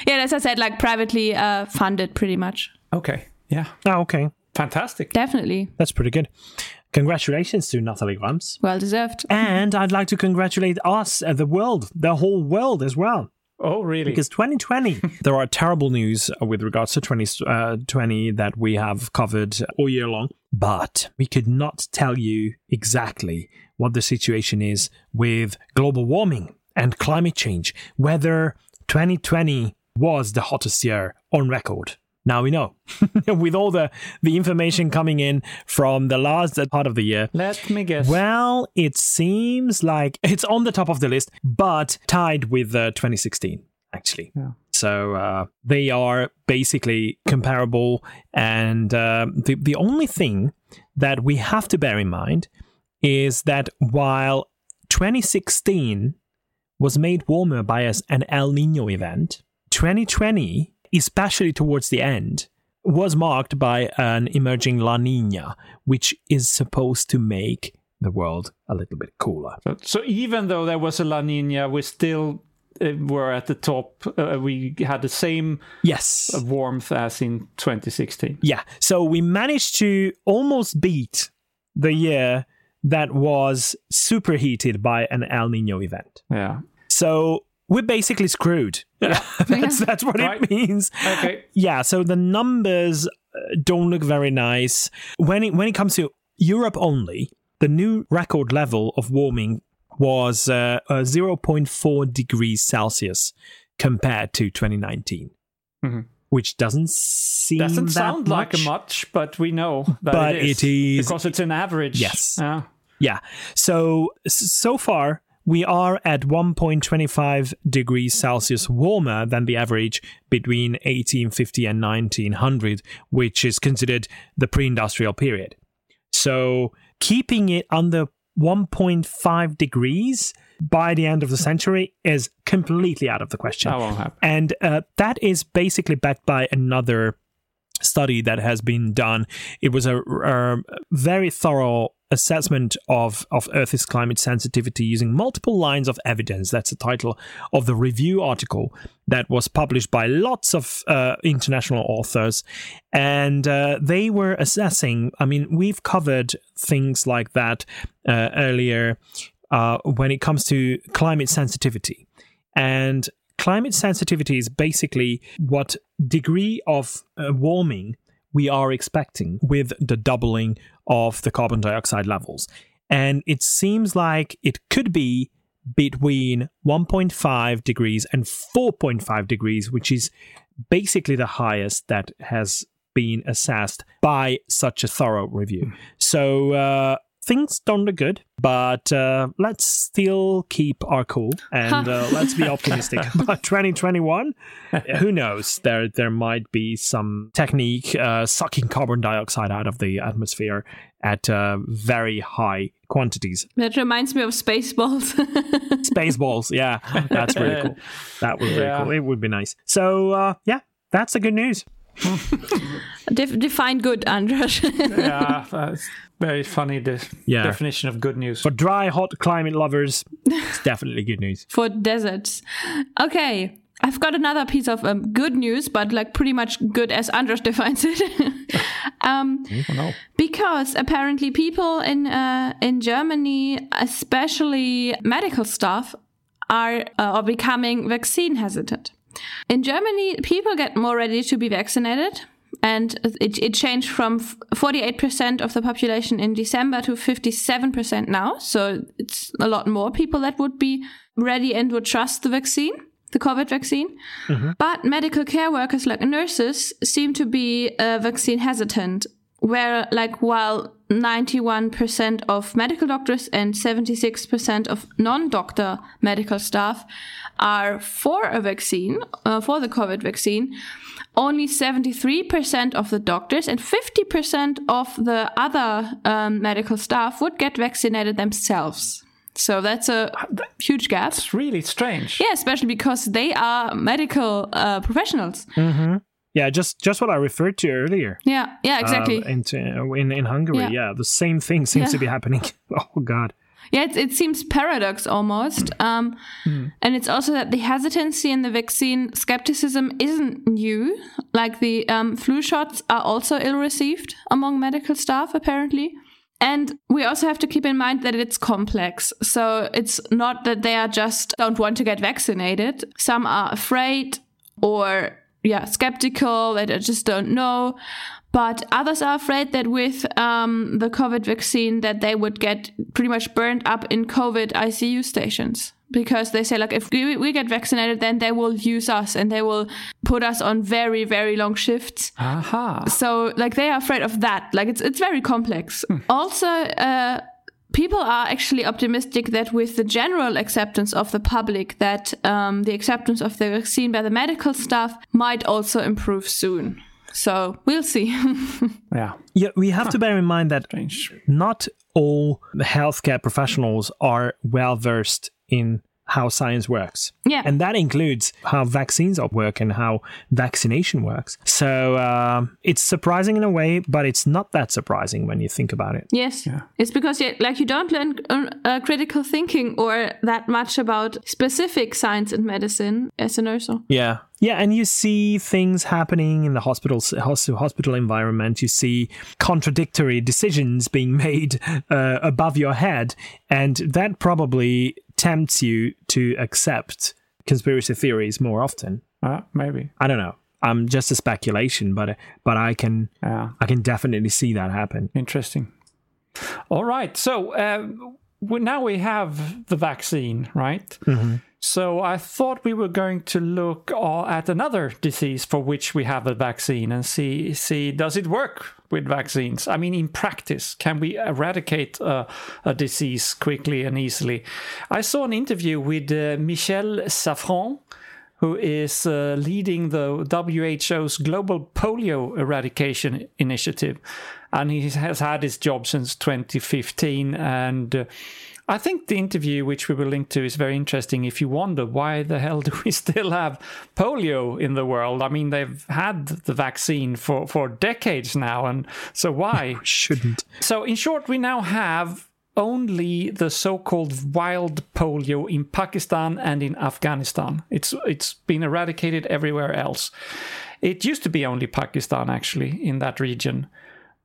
as I said, like privately uh, funded, pretty much. Okay, yeah. Oh, okay. Fantastic. Definitely. That's pretty good. Congratulations to Natalie Grams. Well deserved. And I'd like to congratulate us, uh, the world, the whole world as well. Oh, really? Because 2020, there are terrible news with regards to 2020 uh, that we have covered all year long, but we could not tell you exactly what the situation is with global warming and climate change, whether 2020 was the hottest year on record. Now we know. With all the, the information coming in from the last part of the year. Let me guess. Well, it seems like it's on the top of the list, but tied with uh, 2016, actually. Yeah. So uh, they are basically comparable. And uh, the, the only thing that we have to bear in mind is that while 2016 was made warmer by us an El Nino event, 2020, especially towards the end, was marked by an emerging La Nina, which is supposed to make the world a little bit cooler. So, so even though there was a La Nina, we still uh, were at the top. Uh, we had the same Yes. warmth as in 2016. Yeah. So we managed to almost beat the year that was superheated by an El Nino event. Yeah. So we're basically screwed. that's that's what Right. it means. Okay. Yeah. So the numbers uh, don't look very nice when it when it comes to Europe only. The new record level of warming was uh, uh, 0.4 degrees Celsius compared to 2019, Mhm. which doesn't seem Doesn't sound like a much. much, but we know that But it is, it is- because it's an average. Yes. Yeah. Yeah. So so far we are at 1.25 degrees Celsius warmer than the average between 1850 and 1900, which is considered the pre-industrial period. So keeping it under 1.5 degrees by the end of the century is completely out of the question. That won't happen. And uh, that is basically backed by another study that has been done. It was a, a very thorough assessment of, of Earth's climate sensitivity using multiple lines of evidence. That's the title of the review article that was published by lots of uh, international authors. And uh, they were assessing, I mean, we've covered things like that uh, earlier uh, when it comes to climate sensitivity. And climate sensitivity is basically what degree of uh, warming we are expecting with the doubling of the carbon dioxide levels. And it seems like it could be between 1.5 degrees and 4.5 degrees, which is basically the highest that has been assessed by such a thorough review. So, uh, things don't look good, but uh, let's still keep our cool and uh, let's be optimistic about 2021. Who knows? There, there might be some technique uh, sucking carbon dioxide out of the atmosphere at uh, very high quantities. That reminds me of Spaceballs. Spaceballs, yeah, that's really cool. That would be really Yeah. cool. It would be nice. So, uh, yeah, that's the good news. Def- define good, Andras. yeah, that's very funny. The Yeah. definition of good news. For dry, hot climate lovers, it's definitely good news. for deserts. Okay, I've got another piece of um, good news, but like pretty much good as Andras defines it. um, because apparently people in uh, in Germany, especially medical staff, are uh, are becoming vaccine hesitant. In Germany, people get more ready to be vaccinated. And it, it changed from 48% of the population in December to 57% now. So it's a lot more people that would be ready and would trust the vaccine, the COVID vaccine. But medical care workers like nurses seem to be uh, vaccine hesitant, where like while 91% of medical doctors and 76% of non-doctor medical staff are for a vaccine, uh, for the COVID vaccine, only 73% of the doctors and 50% of the other um, medical staff would get vaccinated themselves. So that's a huge gap. It's really strange. Yeah, especially because they are medical uh, professionals. Yeah, just just what I referred to earlier. Yeah, yeah, exactly. Uh, into, in in Hungary, Yeah. yeah. the same thing seems to be happening. Oh God, Yeah, it, it seems paradox almost. Um, And it's also that the hesitancy in the vaccine skepticism isn't new. Like the um, flu shots are also ill received among medical staff, apparently. And we also have to keep in mind that it's complex. So it's not that they are just don't want to get vaccinated. Some are afraid or, yeah, skeptical, they just don't know. But others are afraid that with um, the COVID vaccine, that they would get pretty much burned up in COVID ICU stations. Because they say like if we, we get vaccinated then they will use us and they will put us on very very long shifts. Aha. so like they are afraid of that. Like it's it's very complex. Also uh people are actually optimistic that with the general acceptance of the public that um, the acceptance of the vaccine by the medical staff might also improve soon so we'll see Yeah. Yeah, we have to bear in mind that Strange. not all healthcare professionals are well versed in how science works. Yeah. And that includes how vaccines work and how vaccination works. So um, it's surprising in a way, but it's not that surprising when you think about it. Yes, it's because yeah, like you don't learn uh, uh, critical thinking or that much about specific science and medicine as a nurse. Yeah. Yeah, and you see things happening in the hospitals, hos- hospital environment. You see contradictory decisions being made uh, above your head, and that probably tempts you to accept conspiracy theories more often. Uh, maybe. I don't know. I'm just a speculation, but but I can Yeah. I can definitely see that happen. Interesting. All right. So uh, now we have the vaccine, right? So I thought we were going to look uh, at another disease for which we have a vaccine and see see does it work with vaccines? I mean, in practice, can we eradicate uh, a disease quickly and easily? I saw an interview with uh, Michel Zaffran, who is uh, leading the WHO's global polio eradication initiative. And he has had his job since 2015. And uh, I think the interview, which we will link to, is very interesting if you wonder why the hell do we still have polio in the world? I mean, they've had the vaccine for, for decades now. And so why? Shouldn't. So, in short, we now have only the so-called wild polio in Pakistan and in Afghanistan. It's it's been eradicated everywhere else. It used to be only Pakistan actually in that region.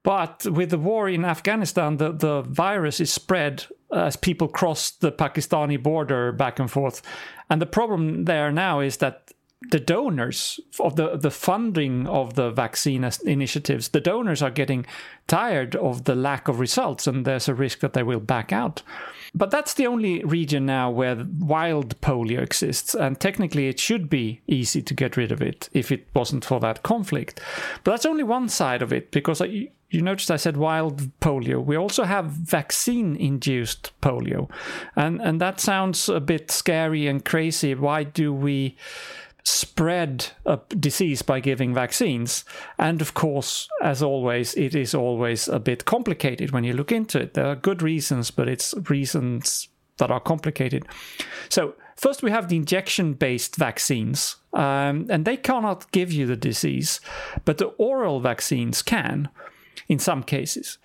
But with the war in Afghanistan, the, the virus is spread as people cross the Pakistani border back and forth. And the problem there now is that the donors of the, the funding of the vaccine initiatives, the donors are getting tired of the lack of results, and there's a risk that they will back out. But that's the only region now where wild polio exists, and technically it should be easy to get rid of it if it wasn't for that conflict. But that's only one side of it, because you noticed I said wild polio. We also have vaccine induced polio. And, and that sounds a bit scary and crazy. Why do we spread a disease by giving vaccines. And of course, as always, it is always a bit complicated when you look into it. There are good reasons, but it's reasons that are complicated. So, first we have the injection based vaccines, um, and they cannot give you the disease, but the oral vaccines can in some cases.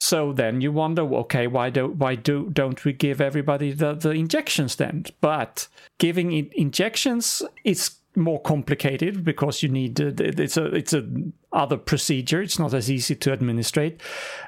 So then you wonder, okay, why do why do don't we give everybody the, the injections then? But giving injections is more complicated because you need uh, it's a it's a other procedure. It's not as easy to administrate,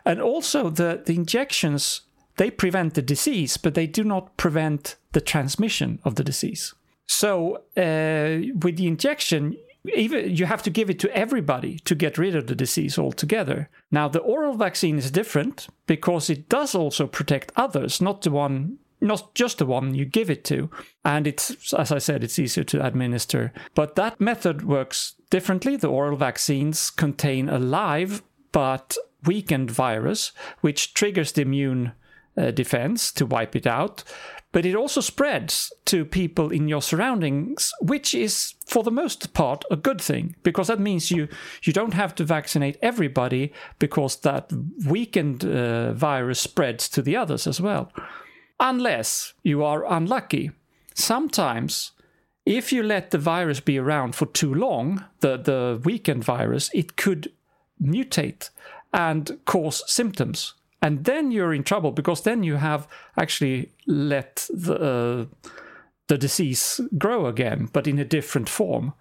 and also the the injections they prevent the disease, but they do not prevent the transmission of the disease. So uh, with the injection, even you have to give it to everybody to get rid of the disease altogether. Now the oral vaccine is different because it does also protect others, not the one not just the one you give it to. And it's as I said, it's easier to administer. But that method works differently. The oral vaccines contain a live but weakened virus, which triggers the immune uh, defense to wipe it out. But it also spreads to people in your surroundings, which is, for the most part, a good thing because that means you you don't have to vaccinate everybody because that weakened uh, virus spreads to the others as well. Unless you are unlucky. Sometimes, if you let the virus be around for too long, the, the weakened virus, it could mutate and cause symptoms and then you're in trouble because then you have actually let the uh, the disease grow again, but in a different form.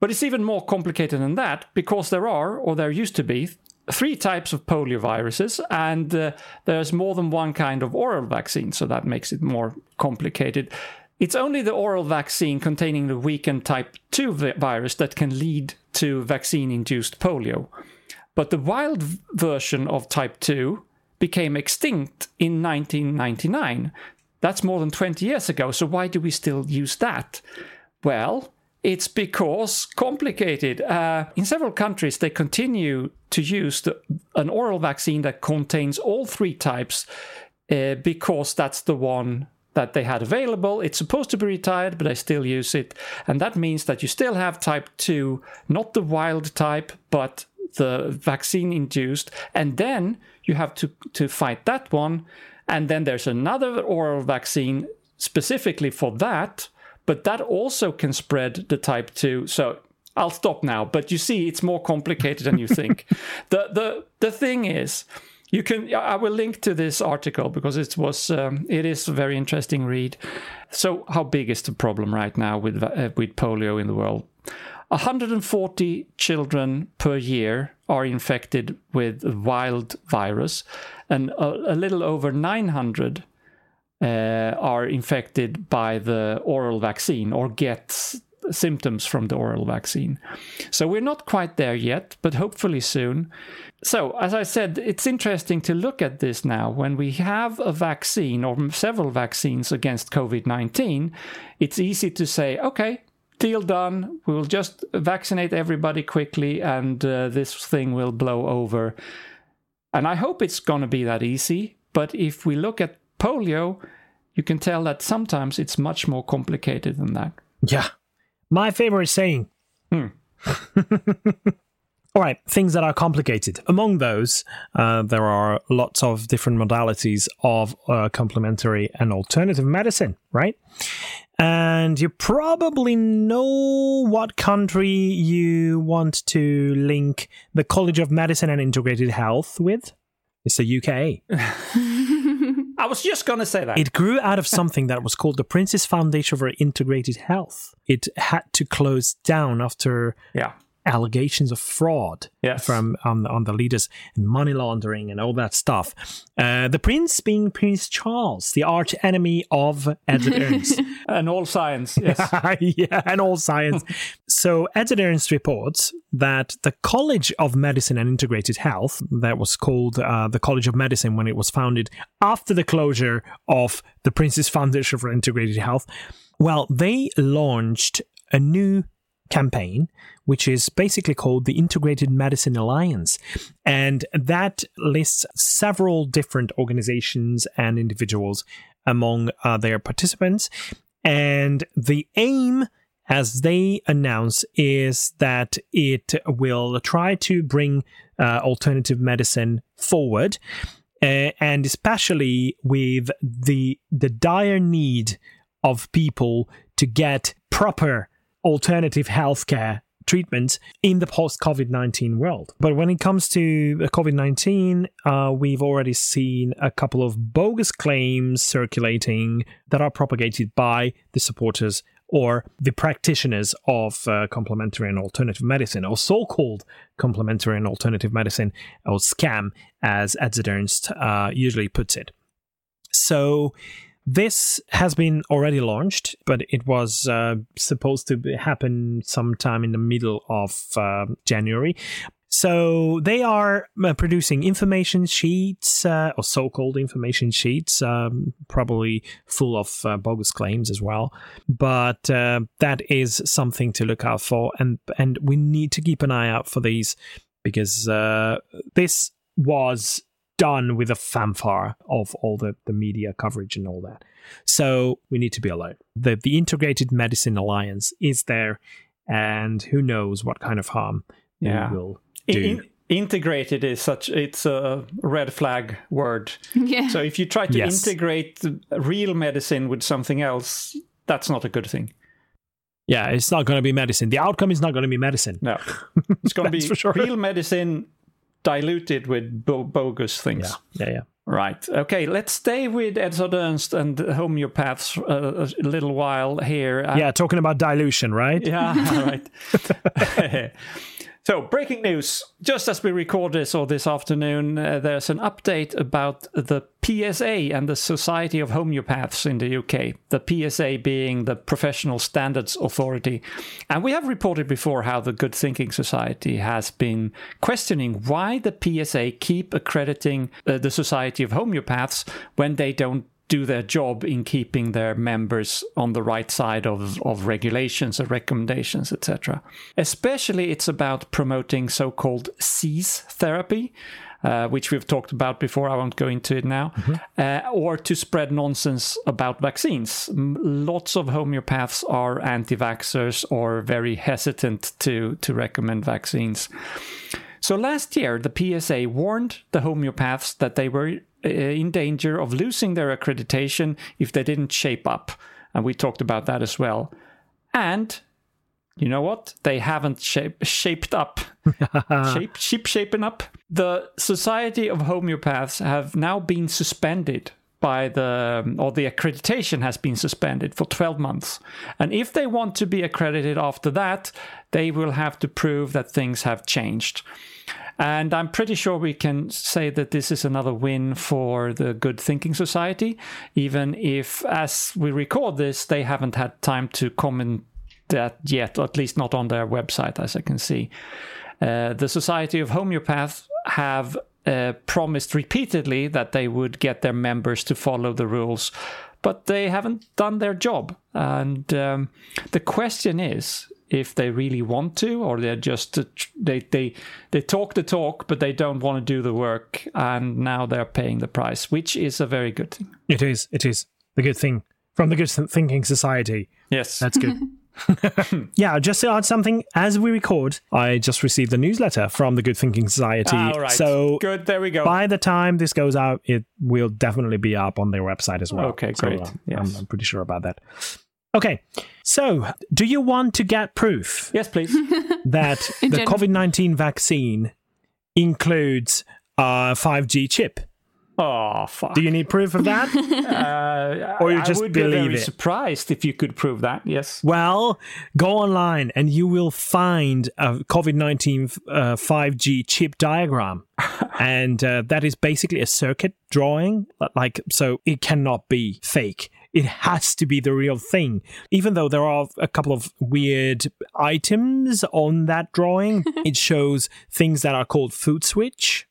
But it's even more complicated than that because there are, or there used to be, three types of polioviruses, and uh, there's more than one kind of oral vaccine, so that makes it more complicated. It's only the oral vaccine containing the weakened type 2 virus that can lead to vaccine induced polio. But the wild version of type 2 became extinct in 1999 That's more than 20 years ago. So why do we still use that? Well, it's because complicated. Uh, in several countries, they continue to use the, an oral vaccine that contains all three types uh, because that's the one that they had available. It's supposed to be retired, but I still use it. And that means that you still have type 2, not the wild type, but the vaccine induced. And then you have to, to fight that one. And then there's another oral vaccine specifically for that, but that also can spread the type 2. So I'll stop now, but you see, it's more complicated than you think. the, the, the thing is, you can i will link to this article because it was um, it is a very interesting read so how big is the problem right now with uh, with polio in the world 140 children per year are infected with wild virus and a, a little over 900 uh, are infected by the oral vaccine or get symptoms from the oral vaccine. So we're not quite there yet, but hopefully soon. So, as I said, it's interesting to look at this now. When we have a vaccine or several vaccines against COVID 19, it's easy to say, okay, deal done. We will just vaccinate everybody quickly and uh, this thing will blow over. And I hope it's going to be that easy. But if we look at polio, you can tell that sometimes it's much more complicated than that. Yeah. My favorite saying. Hmm. All right, things that are complicated. Among those, uh, there are lots of different modalities of uh, complementary and alternative medicine, right? And you probably know what country you want to link the College of Medicine and Integrated Health with. It's the UK. I was just going to say that. It grew out of something that was called the Prince's Foundation for Integrated Health. It had to close down after yeah allegations of fraud yes. from on, on the leaders and money laundering and all that stuff. Uh, the prince being Prince Charles, the arch enemy of Edzard Ernst. and all science, yes. yeah, and all science. so Edzard Ernst reports that the College of Medicine and Integrated Health, that was called uh, the College of Medicine when it was founded after the closure of the Prince's Foundation for Integrated Health, well, they launched a new campaign, which is basically called the Integrated Medicine Alliance. And that lists several different organizations and individuals among uh, their participants. And the aim, as they announce, is that it will try to bring uh, alternative medicine forward. Uh, and especially with the the dire need of people to get proper alternative healthcare treatments in the post COVID 19 world. But when it comes to COVID 19, uh, we've already seen a couple of bogus claims circulating that are propagated by the supporters or the practitioners of uh, complementary and alternative medicine, or so called complementary and alternative medicine, or SCAM, as Edzard Ernst uh, usually puts it. So, this has been already launched, but it was uh, supposed to happen sometime in the middle of uh, January. So they are uh, producing information sheets, uh, or so-called information sheets, um, probably full of uh, bogus claims as well. But uh, that is something to look out for, and and we need to keep an eye out for these because uh, this was done with a fanfare of all the, the media coverage and all that. So we need to be alert. The, the Integrated Medicine Alliance is there, and who knows what kind of harm yeah. they will do. In, integrated is such it's a red flag word. Yeah. So if you try to yes. integrate real medicine with something else, that's not a good thing. Yeah, it's not going to be medicine. The outcome is not going to be medicine. No, it's going to be for sure. real medicine diluted with bo- bogus things. Yeah, yeah, yeah. Right. Okay. Let's stay with Edzard Ernst and homeopaths uh, a little while here. Yeah, talking about dilution, right? Yeah. right. So, breaking news. Just as we record this or this afternoon, uh, there's an update about the PSA and the Society of Homeopaths in the UK. The PSA being the Professional Standards Authority. And we have reported before how the Good Thinking Society has been questioning why the PSA keep accrediting uh, the Society of Homeopaths when they don't do their job in keeping their members on the right side of, of regulations and recommendations, etc. Especially, it's about promoting so called CEASE therapy. Uh, which we've talked about before. I won't go into it now. Uh, or to spread nonsense about vaccines. Lots of homeopaths are anti vaxxers or very hesitant to, to recommend vaccines. So last year, the PSA warned the homeopaths that they were Uh, in danger of losing their accreditation if they didn't shape up. And we talked about that as well. And you know what? They haven't shape, shaped up. shape, sheep shapen up. The Society of Homeopaths have now been suspended by the, um, or the accreditation has been suspended for 12 months. And if they want to be accredited after that, they will have to prove that things have changed. And I'm pretty sure we can say that this is another win for the Good Thinking Society, even if, as we record this, they haven't had time to comment that yet, at least not on their website, as I can see. Uh, the Society of Homeopaths have uh, promised repeatedly that they would get their members to follow the rules, but they haven't done their job. And um, the question is if they really want to, or they're just they they they talk the talk, but they don't want to do the work, and now they're paying the price, which is a very good thing. It is. It is the good thing from the Good Thinking Society. Yes, That's good. yeah, just to add something, as we record, I just received a newsletter from the Good Thinking Society. Ah, all right. So good. There we go. by the time this goes out, it will definitely be up on their website as well. Okay, So, great. uh, Yes. I'm, I'm pretty sure about that. Okay, so do you want to get proof yes, please. that the. COVID 19 vaccine includes a 5G chip? oh fuck. Do you need proof of that? Uh, Or you I just would be very it? surprised if you could prove that. Yes. Well, go online and you will find a COVID 19 uh, 5G chip diagram. and uh, that is basically a circuit drawing. Like, so it cannot be fake. It has to be the real thing. Even though there are a couple of weird items on that drawing, it shows things that are called foot switch.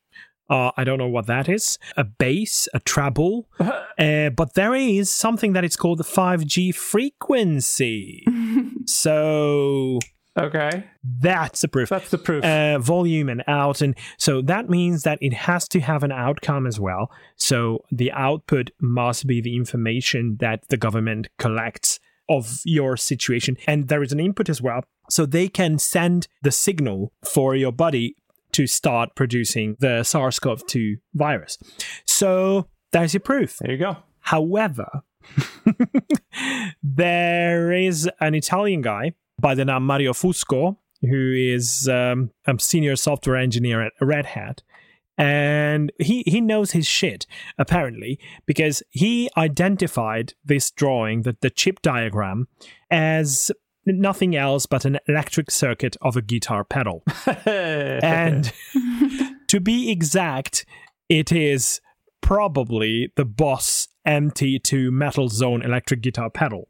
Uh, I don't know what that is. A bass, a treble. Uh, but there is something that is called the 5G frequency. so Okay. that's the proof. That's the proof. Uh, volume and out. And so that means that it has to have an outcome as well. So the output must be the information that the government collects of your situation. And there is an input as well. So they can send the signal for your body to start producing the SARS CoV 2 virus. So there's your proof. there you go. However, there is an Italian guy by the name Mario Fusco, who is um, a senior software engineer at Red Hat. And he, he knows his shit, apparently, because he identified this drawing, the, the chip diagram, as nothing else but an electric circuit of a guitar pedal. and to be exact, it is probably the Boss MT2 Metal Zone electric guitar pedal.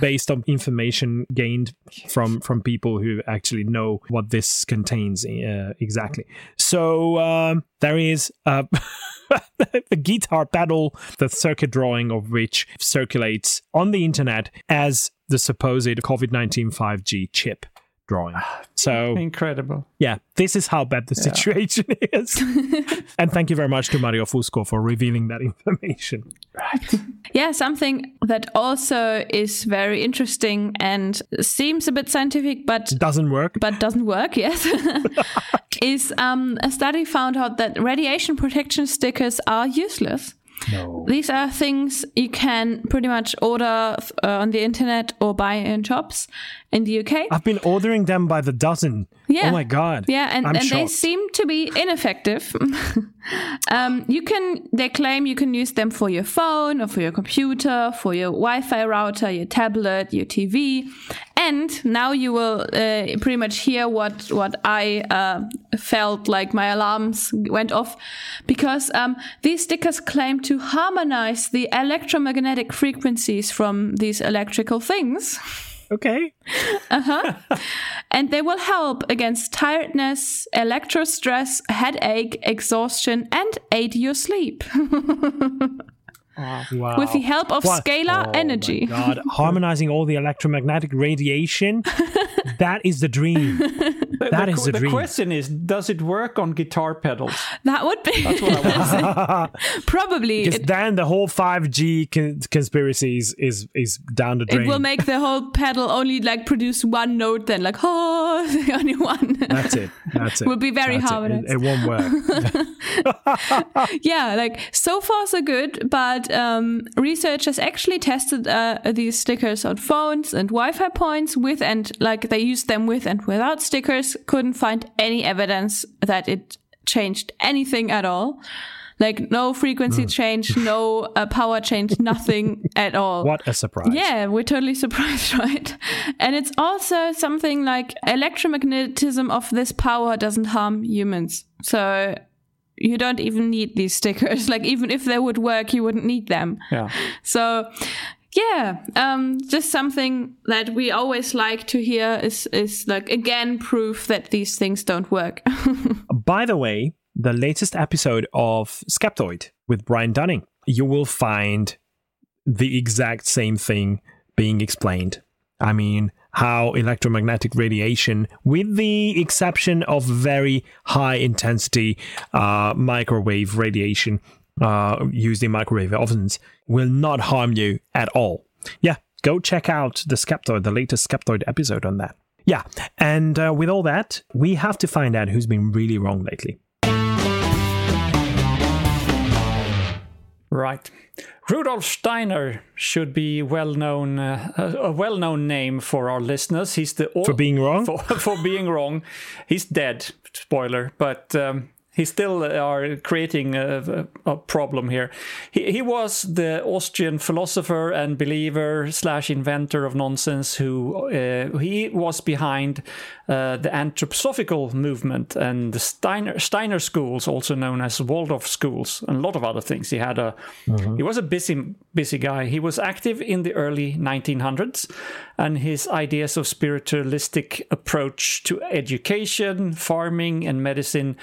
Based on information gained from from people who actually know what this contains uh, exactly. So um, there is uh, a guitar pedal, the circuit drawing of which circulates on the internet as the supposed COVID 19 5G chip drawing. So Incredible. yeah, this is how bad the situation is. and thank you very much to Mario Fusco for revealing that information. Right. Yeah, something that also is very interesting and seems a bit scientific, but Doesn't work. but doesn't work. Yes, is um, a study found out that radiation protection stickers are useless. No. These are things you can pretty much order uh, on the internet or buy in shops in the UK. I've been ordering them by the dozen. Yeah. Oh my god. Yeah, and, I'm and they seem to be ineffective. um, you can, they claim you can use them for your phone or for your computer, for your Wi-Fi router, your tablet, your TV, and now you will uh, pretty much hear what what I uh, felt like my alarms went off because um, these stickers claim to harmonize the electromagnetic frequencies from these electrical things Okay. Uh huh. and they will help against tiredness, electro stress, headache, exhaustion, and aid your sleep. Wow. with the help of What? scalar Oh my energy. God, harmonizing all the electromagnetic radiation. that is the dream. The- That the, is the the dream. question is, does it work on guitar pedals? That would be probably. Because It, then the whole 5G con- conspiracy is, is, is down the drain. it will make the whole pedal only like produce one note, then like oh, the only one. That's it. That's it. It Will be very That's it. harmonized. It, it won't work. yeah, like so far so good, but um, researchers actually tested uh, these stickers on phones and Wi-Fi points with and like they used them with and without stickers. Couldn't find any evidence that it changed anything at all. Like no frequency change, no uh, power change, nothing at all. What a surprise. Yeah, we're totally surprised, right? And it's also something like electromagnetism of this power doesn't harm humans. So you don't even need these stickers. Like even if they would work, you wouldn't need them. Yeah. So yeah, um, just something that we always like to hear is is like again proof that these things don't work. By the way, the latest episode of Skeptoid with Brian Dunning, you will find the exact same thing being explained. I mean, how electromagnetic radiation, with the exception of very high intensity uh, microwave radiation uh, used in microwave ovens, will not harm you at all. Yeah, go check out the Skeptoid, the latest Skeptoid episode on that. Yeah, and uh, with all that, we have to find out who's been really wrong lately. Right. Rudolf Steiner should be well known, uh, a well known name for our listeners. He's the For being wrong? For, for being wrong, he's dead. Spoiler, but um, he still are creating a, a, problem here. He, he was the Austrian philosopher and believer slash inventor of nonsense who uh, he was behind uh, the anthroposophical movement and the Steiner Steiner schools, also known as Waldorf schools, and a lot of other things. He had a he was a busy busy guy. He was active in the early 1900s, and his ideas of spiritualistic approach to education, farming, and medicine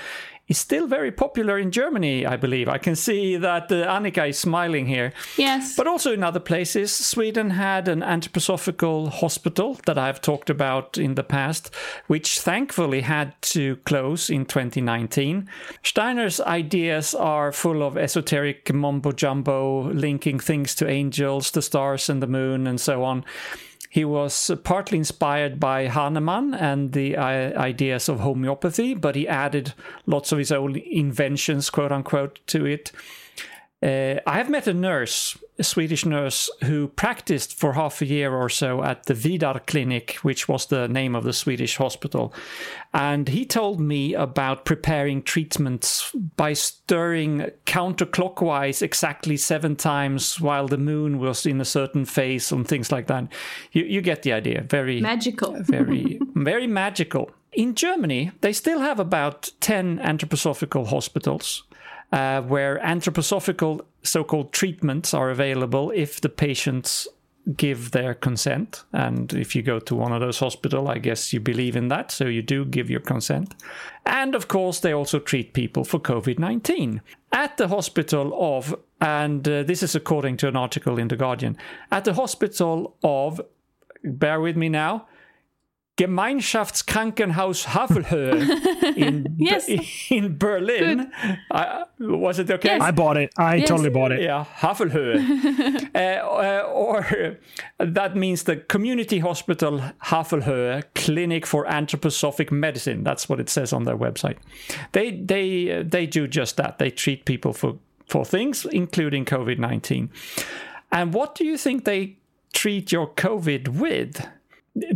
is still very popular in Germany, I believe. I can see that uh, Annika is smiling here. yes. But also in other places, Sweden had an anthroposophical hospital that I've talked about in the past, which thankfully had to close in 2019. Steiner's ideas are full of esoteric mumbo jumbo, linking things to angels, the stars, and the moon, and so on. He was partly inspired by Hahnemann and the ideas of homeopathy, but he added lots of his own inventions, quote unquote, to it. Uh, I have met a nurse, a Swedish nurse, who practiced for half a year or so at the Vidar Clinic, which was the name of the Swedish hospital. And he told me about preparing treatments by stirring counterclockwise exactly seven times while the moon was in a certain phase and things like that. You, you get the idea. Very Magical. very very magical. In Germany, they still have about 10 anthroposophical hospitals uh, where anthroposophical so called treatments are available if the patients give their consent. And if you go to one of those hospitals, I guess you believe in that, so you do give your consent. And of course, they also treat people for COVID 19. At the hospital of, and uh, this is according to an article in The Guardian, at the hospital of, bear with me now, Gemeinschaftskrankenhaus Havelhöhe in, Yes. in Berlin. Uh, was it okay? Yes. I bought it. I Yes. totally bought it. Yeah, Havelhöhe. uh, uh, or that means the Community Hospital Havelhöhe Clinic for Anthroposophic Medicine. That's what it says on their website. They they uh, they do just that. They treat people for for things, including COVID nineteen. And what do you think they treat your COVID with?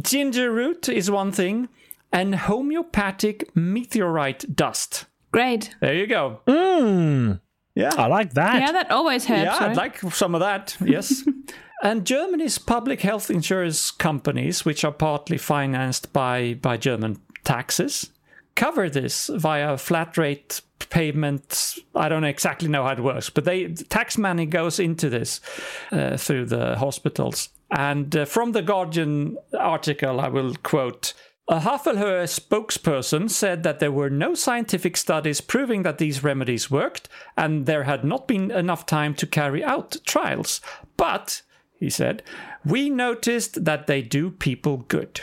Ginger root is one thing, and homeopathic meteorite dust. Great. There you go. Mm, Yeah. I like that. Yeah, that always helps. Yeah, right? I'd like some of that. Yes. and Germany's public health insurance companies, which are partly financed by, by German taxes, cover this via flat rate payments. I don't exactly know how it works, but they tax money goes into this uh, through the hospitals. And uh, from the Guardian article, I will quote. A Havelhöhe spokesperson said that there were no scientific studies proving that these remedies worked, and there had not been enough time to carry out trials. But, he said, we noticed that they do people good.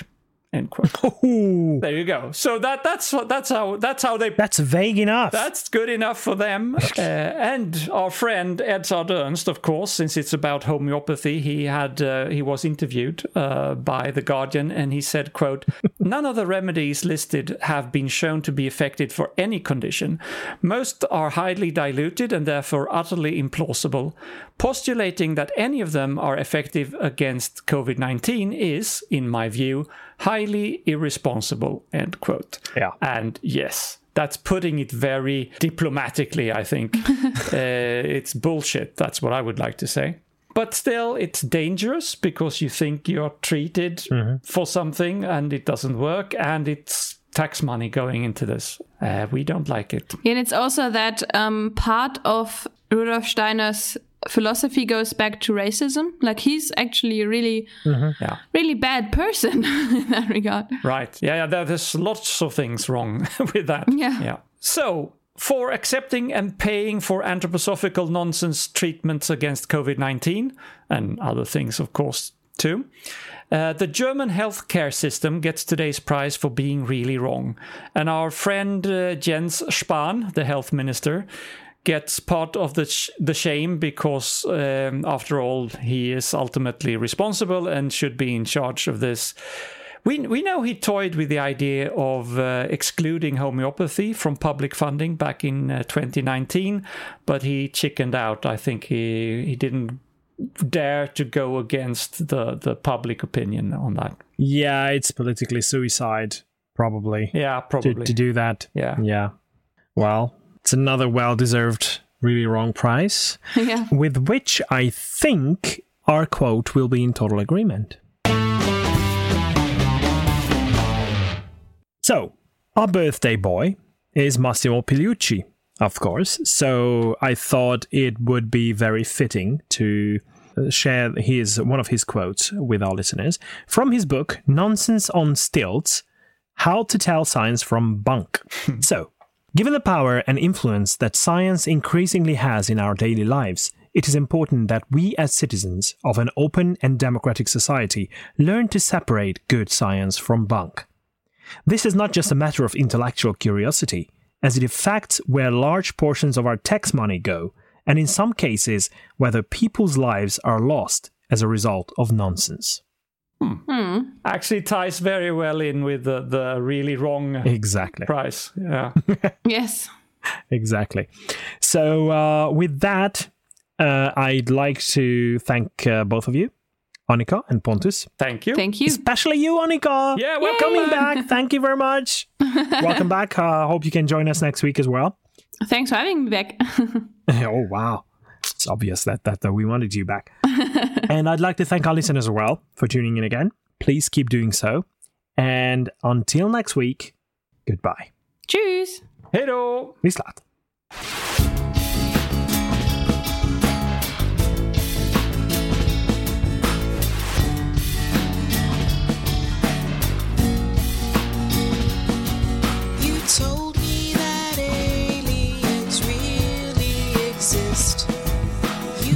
End quote. There you go. So that that's what that's how that's how they that's vague enough. that's good enough for them. uh, and our friend Edzard Ernst, of course, since it's about homeopathy, he had uh, he was interviewed uh, by the Guardian, and he said, "quote None of the remedies listed have been shown to be effective for any condition. Most are highly diluted and therefore utterly implausible. Postulating that any of them are effective against COVID nineteen is, in my view, highly irresponsible." End quote. Yeah. And yes, that's putting it very diplomatically, I think. uh, it's bullshit. That's what I would like to say. But still, it's dangerous because you think you're treated for something and it doesn't work, and it's tax money going into this. Uh, we don't like it. And it's also that um, part of Rudolf Steiner's philosophy goes back to racism. Like he's actually a really, Yeah. really bad person in that regard. Right. Yeah, yeah there- there's lots of things wrong with that. Yeah. Yeah. So, for accepting and paying for anthroposophical nonsense treatments against COVID 19, and other things, of course, too, uh, the German healthcare system gets today's prize for being really wrong. And our friend uh, Jens Spahn, the health minister, gets part of the sh- the shame because, um, after all, he is ultimately responsible and should be in charge of this. We, we know he toyed with the idea of uh, excluding homeopathy from public funding back in uh, 2019, but he chickened out. I think he, he didn't dare to go against the, the public opinion on that. yeah, it's politically suicide, probably, Yeah, to, probably. to do that. Yeah. Yeah. Well, it's another well deserved, really wrong prize, yeah. with which I think our quote will be in total agreement. So, our birthday boy is Massimo Pigliucci, of course. So, I thought it would be very fitting to uh, share his one of his quotes with our listeners from his book Nonsense on Stilts: How to Tell Science from Bunk. so, Given the power and influence that science increasingly has in our daily lives, it is important that we as citizens of an open and democratic society learn to separate good science from bunk. This is not just a matter of intellectual curiosity, as it affects where large portions of our tax money go, and in some cases, whether people's lives are lost as a result of nonsense. Actually ties very well in with the, the really wrong Exactly. price. Yeah. Yes. Exactly. So, uh, with that, uh, I'd like to thank uh, both of you, Annika and Pontus. Thank you. Thank you. Especially you, Annika. Yeah, welcome Coming back. back. Thank you very much. Welcome back. Uh, hope you can join us next week as well. Thanks for having me back. oh, wow. It's obvious that, that, that we wanted you back. and I'd like to thank our listeners as well for tuning in again. Please keep doing so. And until next week, goodbye. Tschüss. Hello. You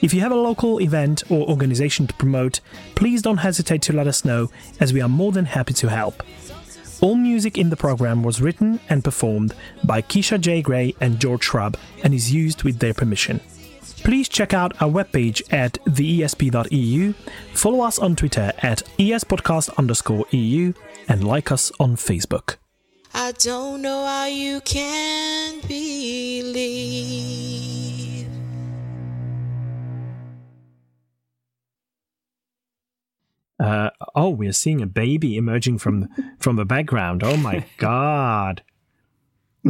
If you have a local event or organization to promote, please don't hesitate to let us know, as we are more than happy to help. All music in the program was written and performed by Keisha J. Gray and George Shrub and is used with their permission. Please check out our webpage at theesp.eu, follow us on Twitter at espodcast underscore EU, and like us on Facebook. I don't know how you can believe. Uh, oh, we're seeing a baby emerging from from the background. Oh my god!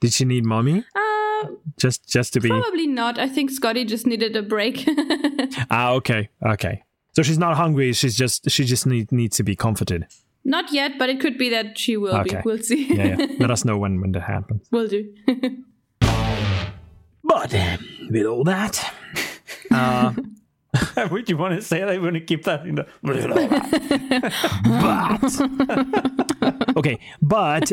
Did she need mommy? Uh, just just to be Probably not. I think Scotty just needed a break. ah okay okay. So she's not hungry. She's just she just need, needs to be comforted. not yet, but it could be that she will Okay. be. We'll see. Yeah, yeah. Let us know when when that happens. we'll do. But with all that, uh, Would you want to say they want to keep that in the? but okay, but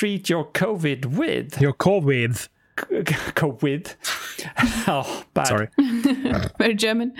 Treat your COVID with your COVID. COVID. Oh, bad. Sorry. Very German.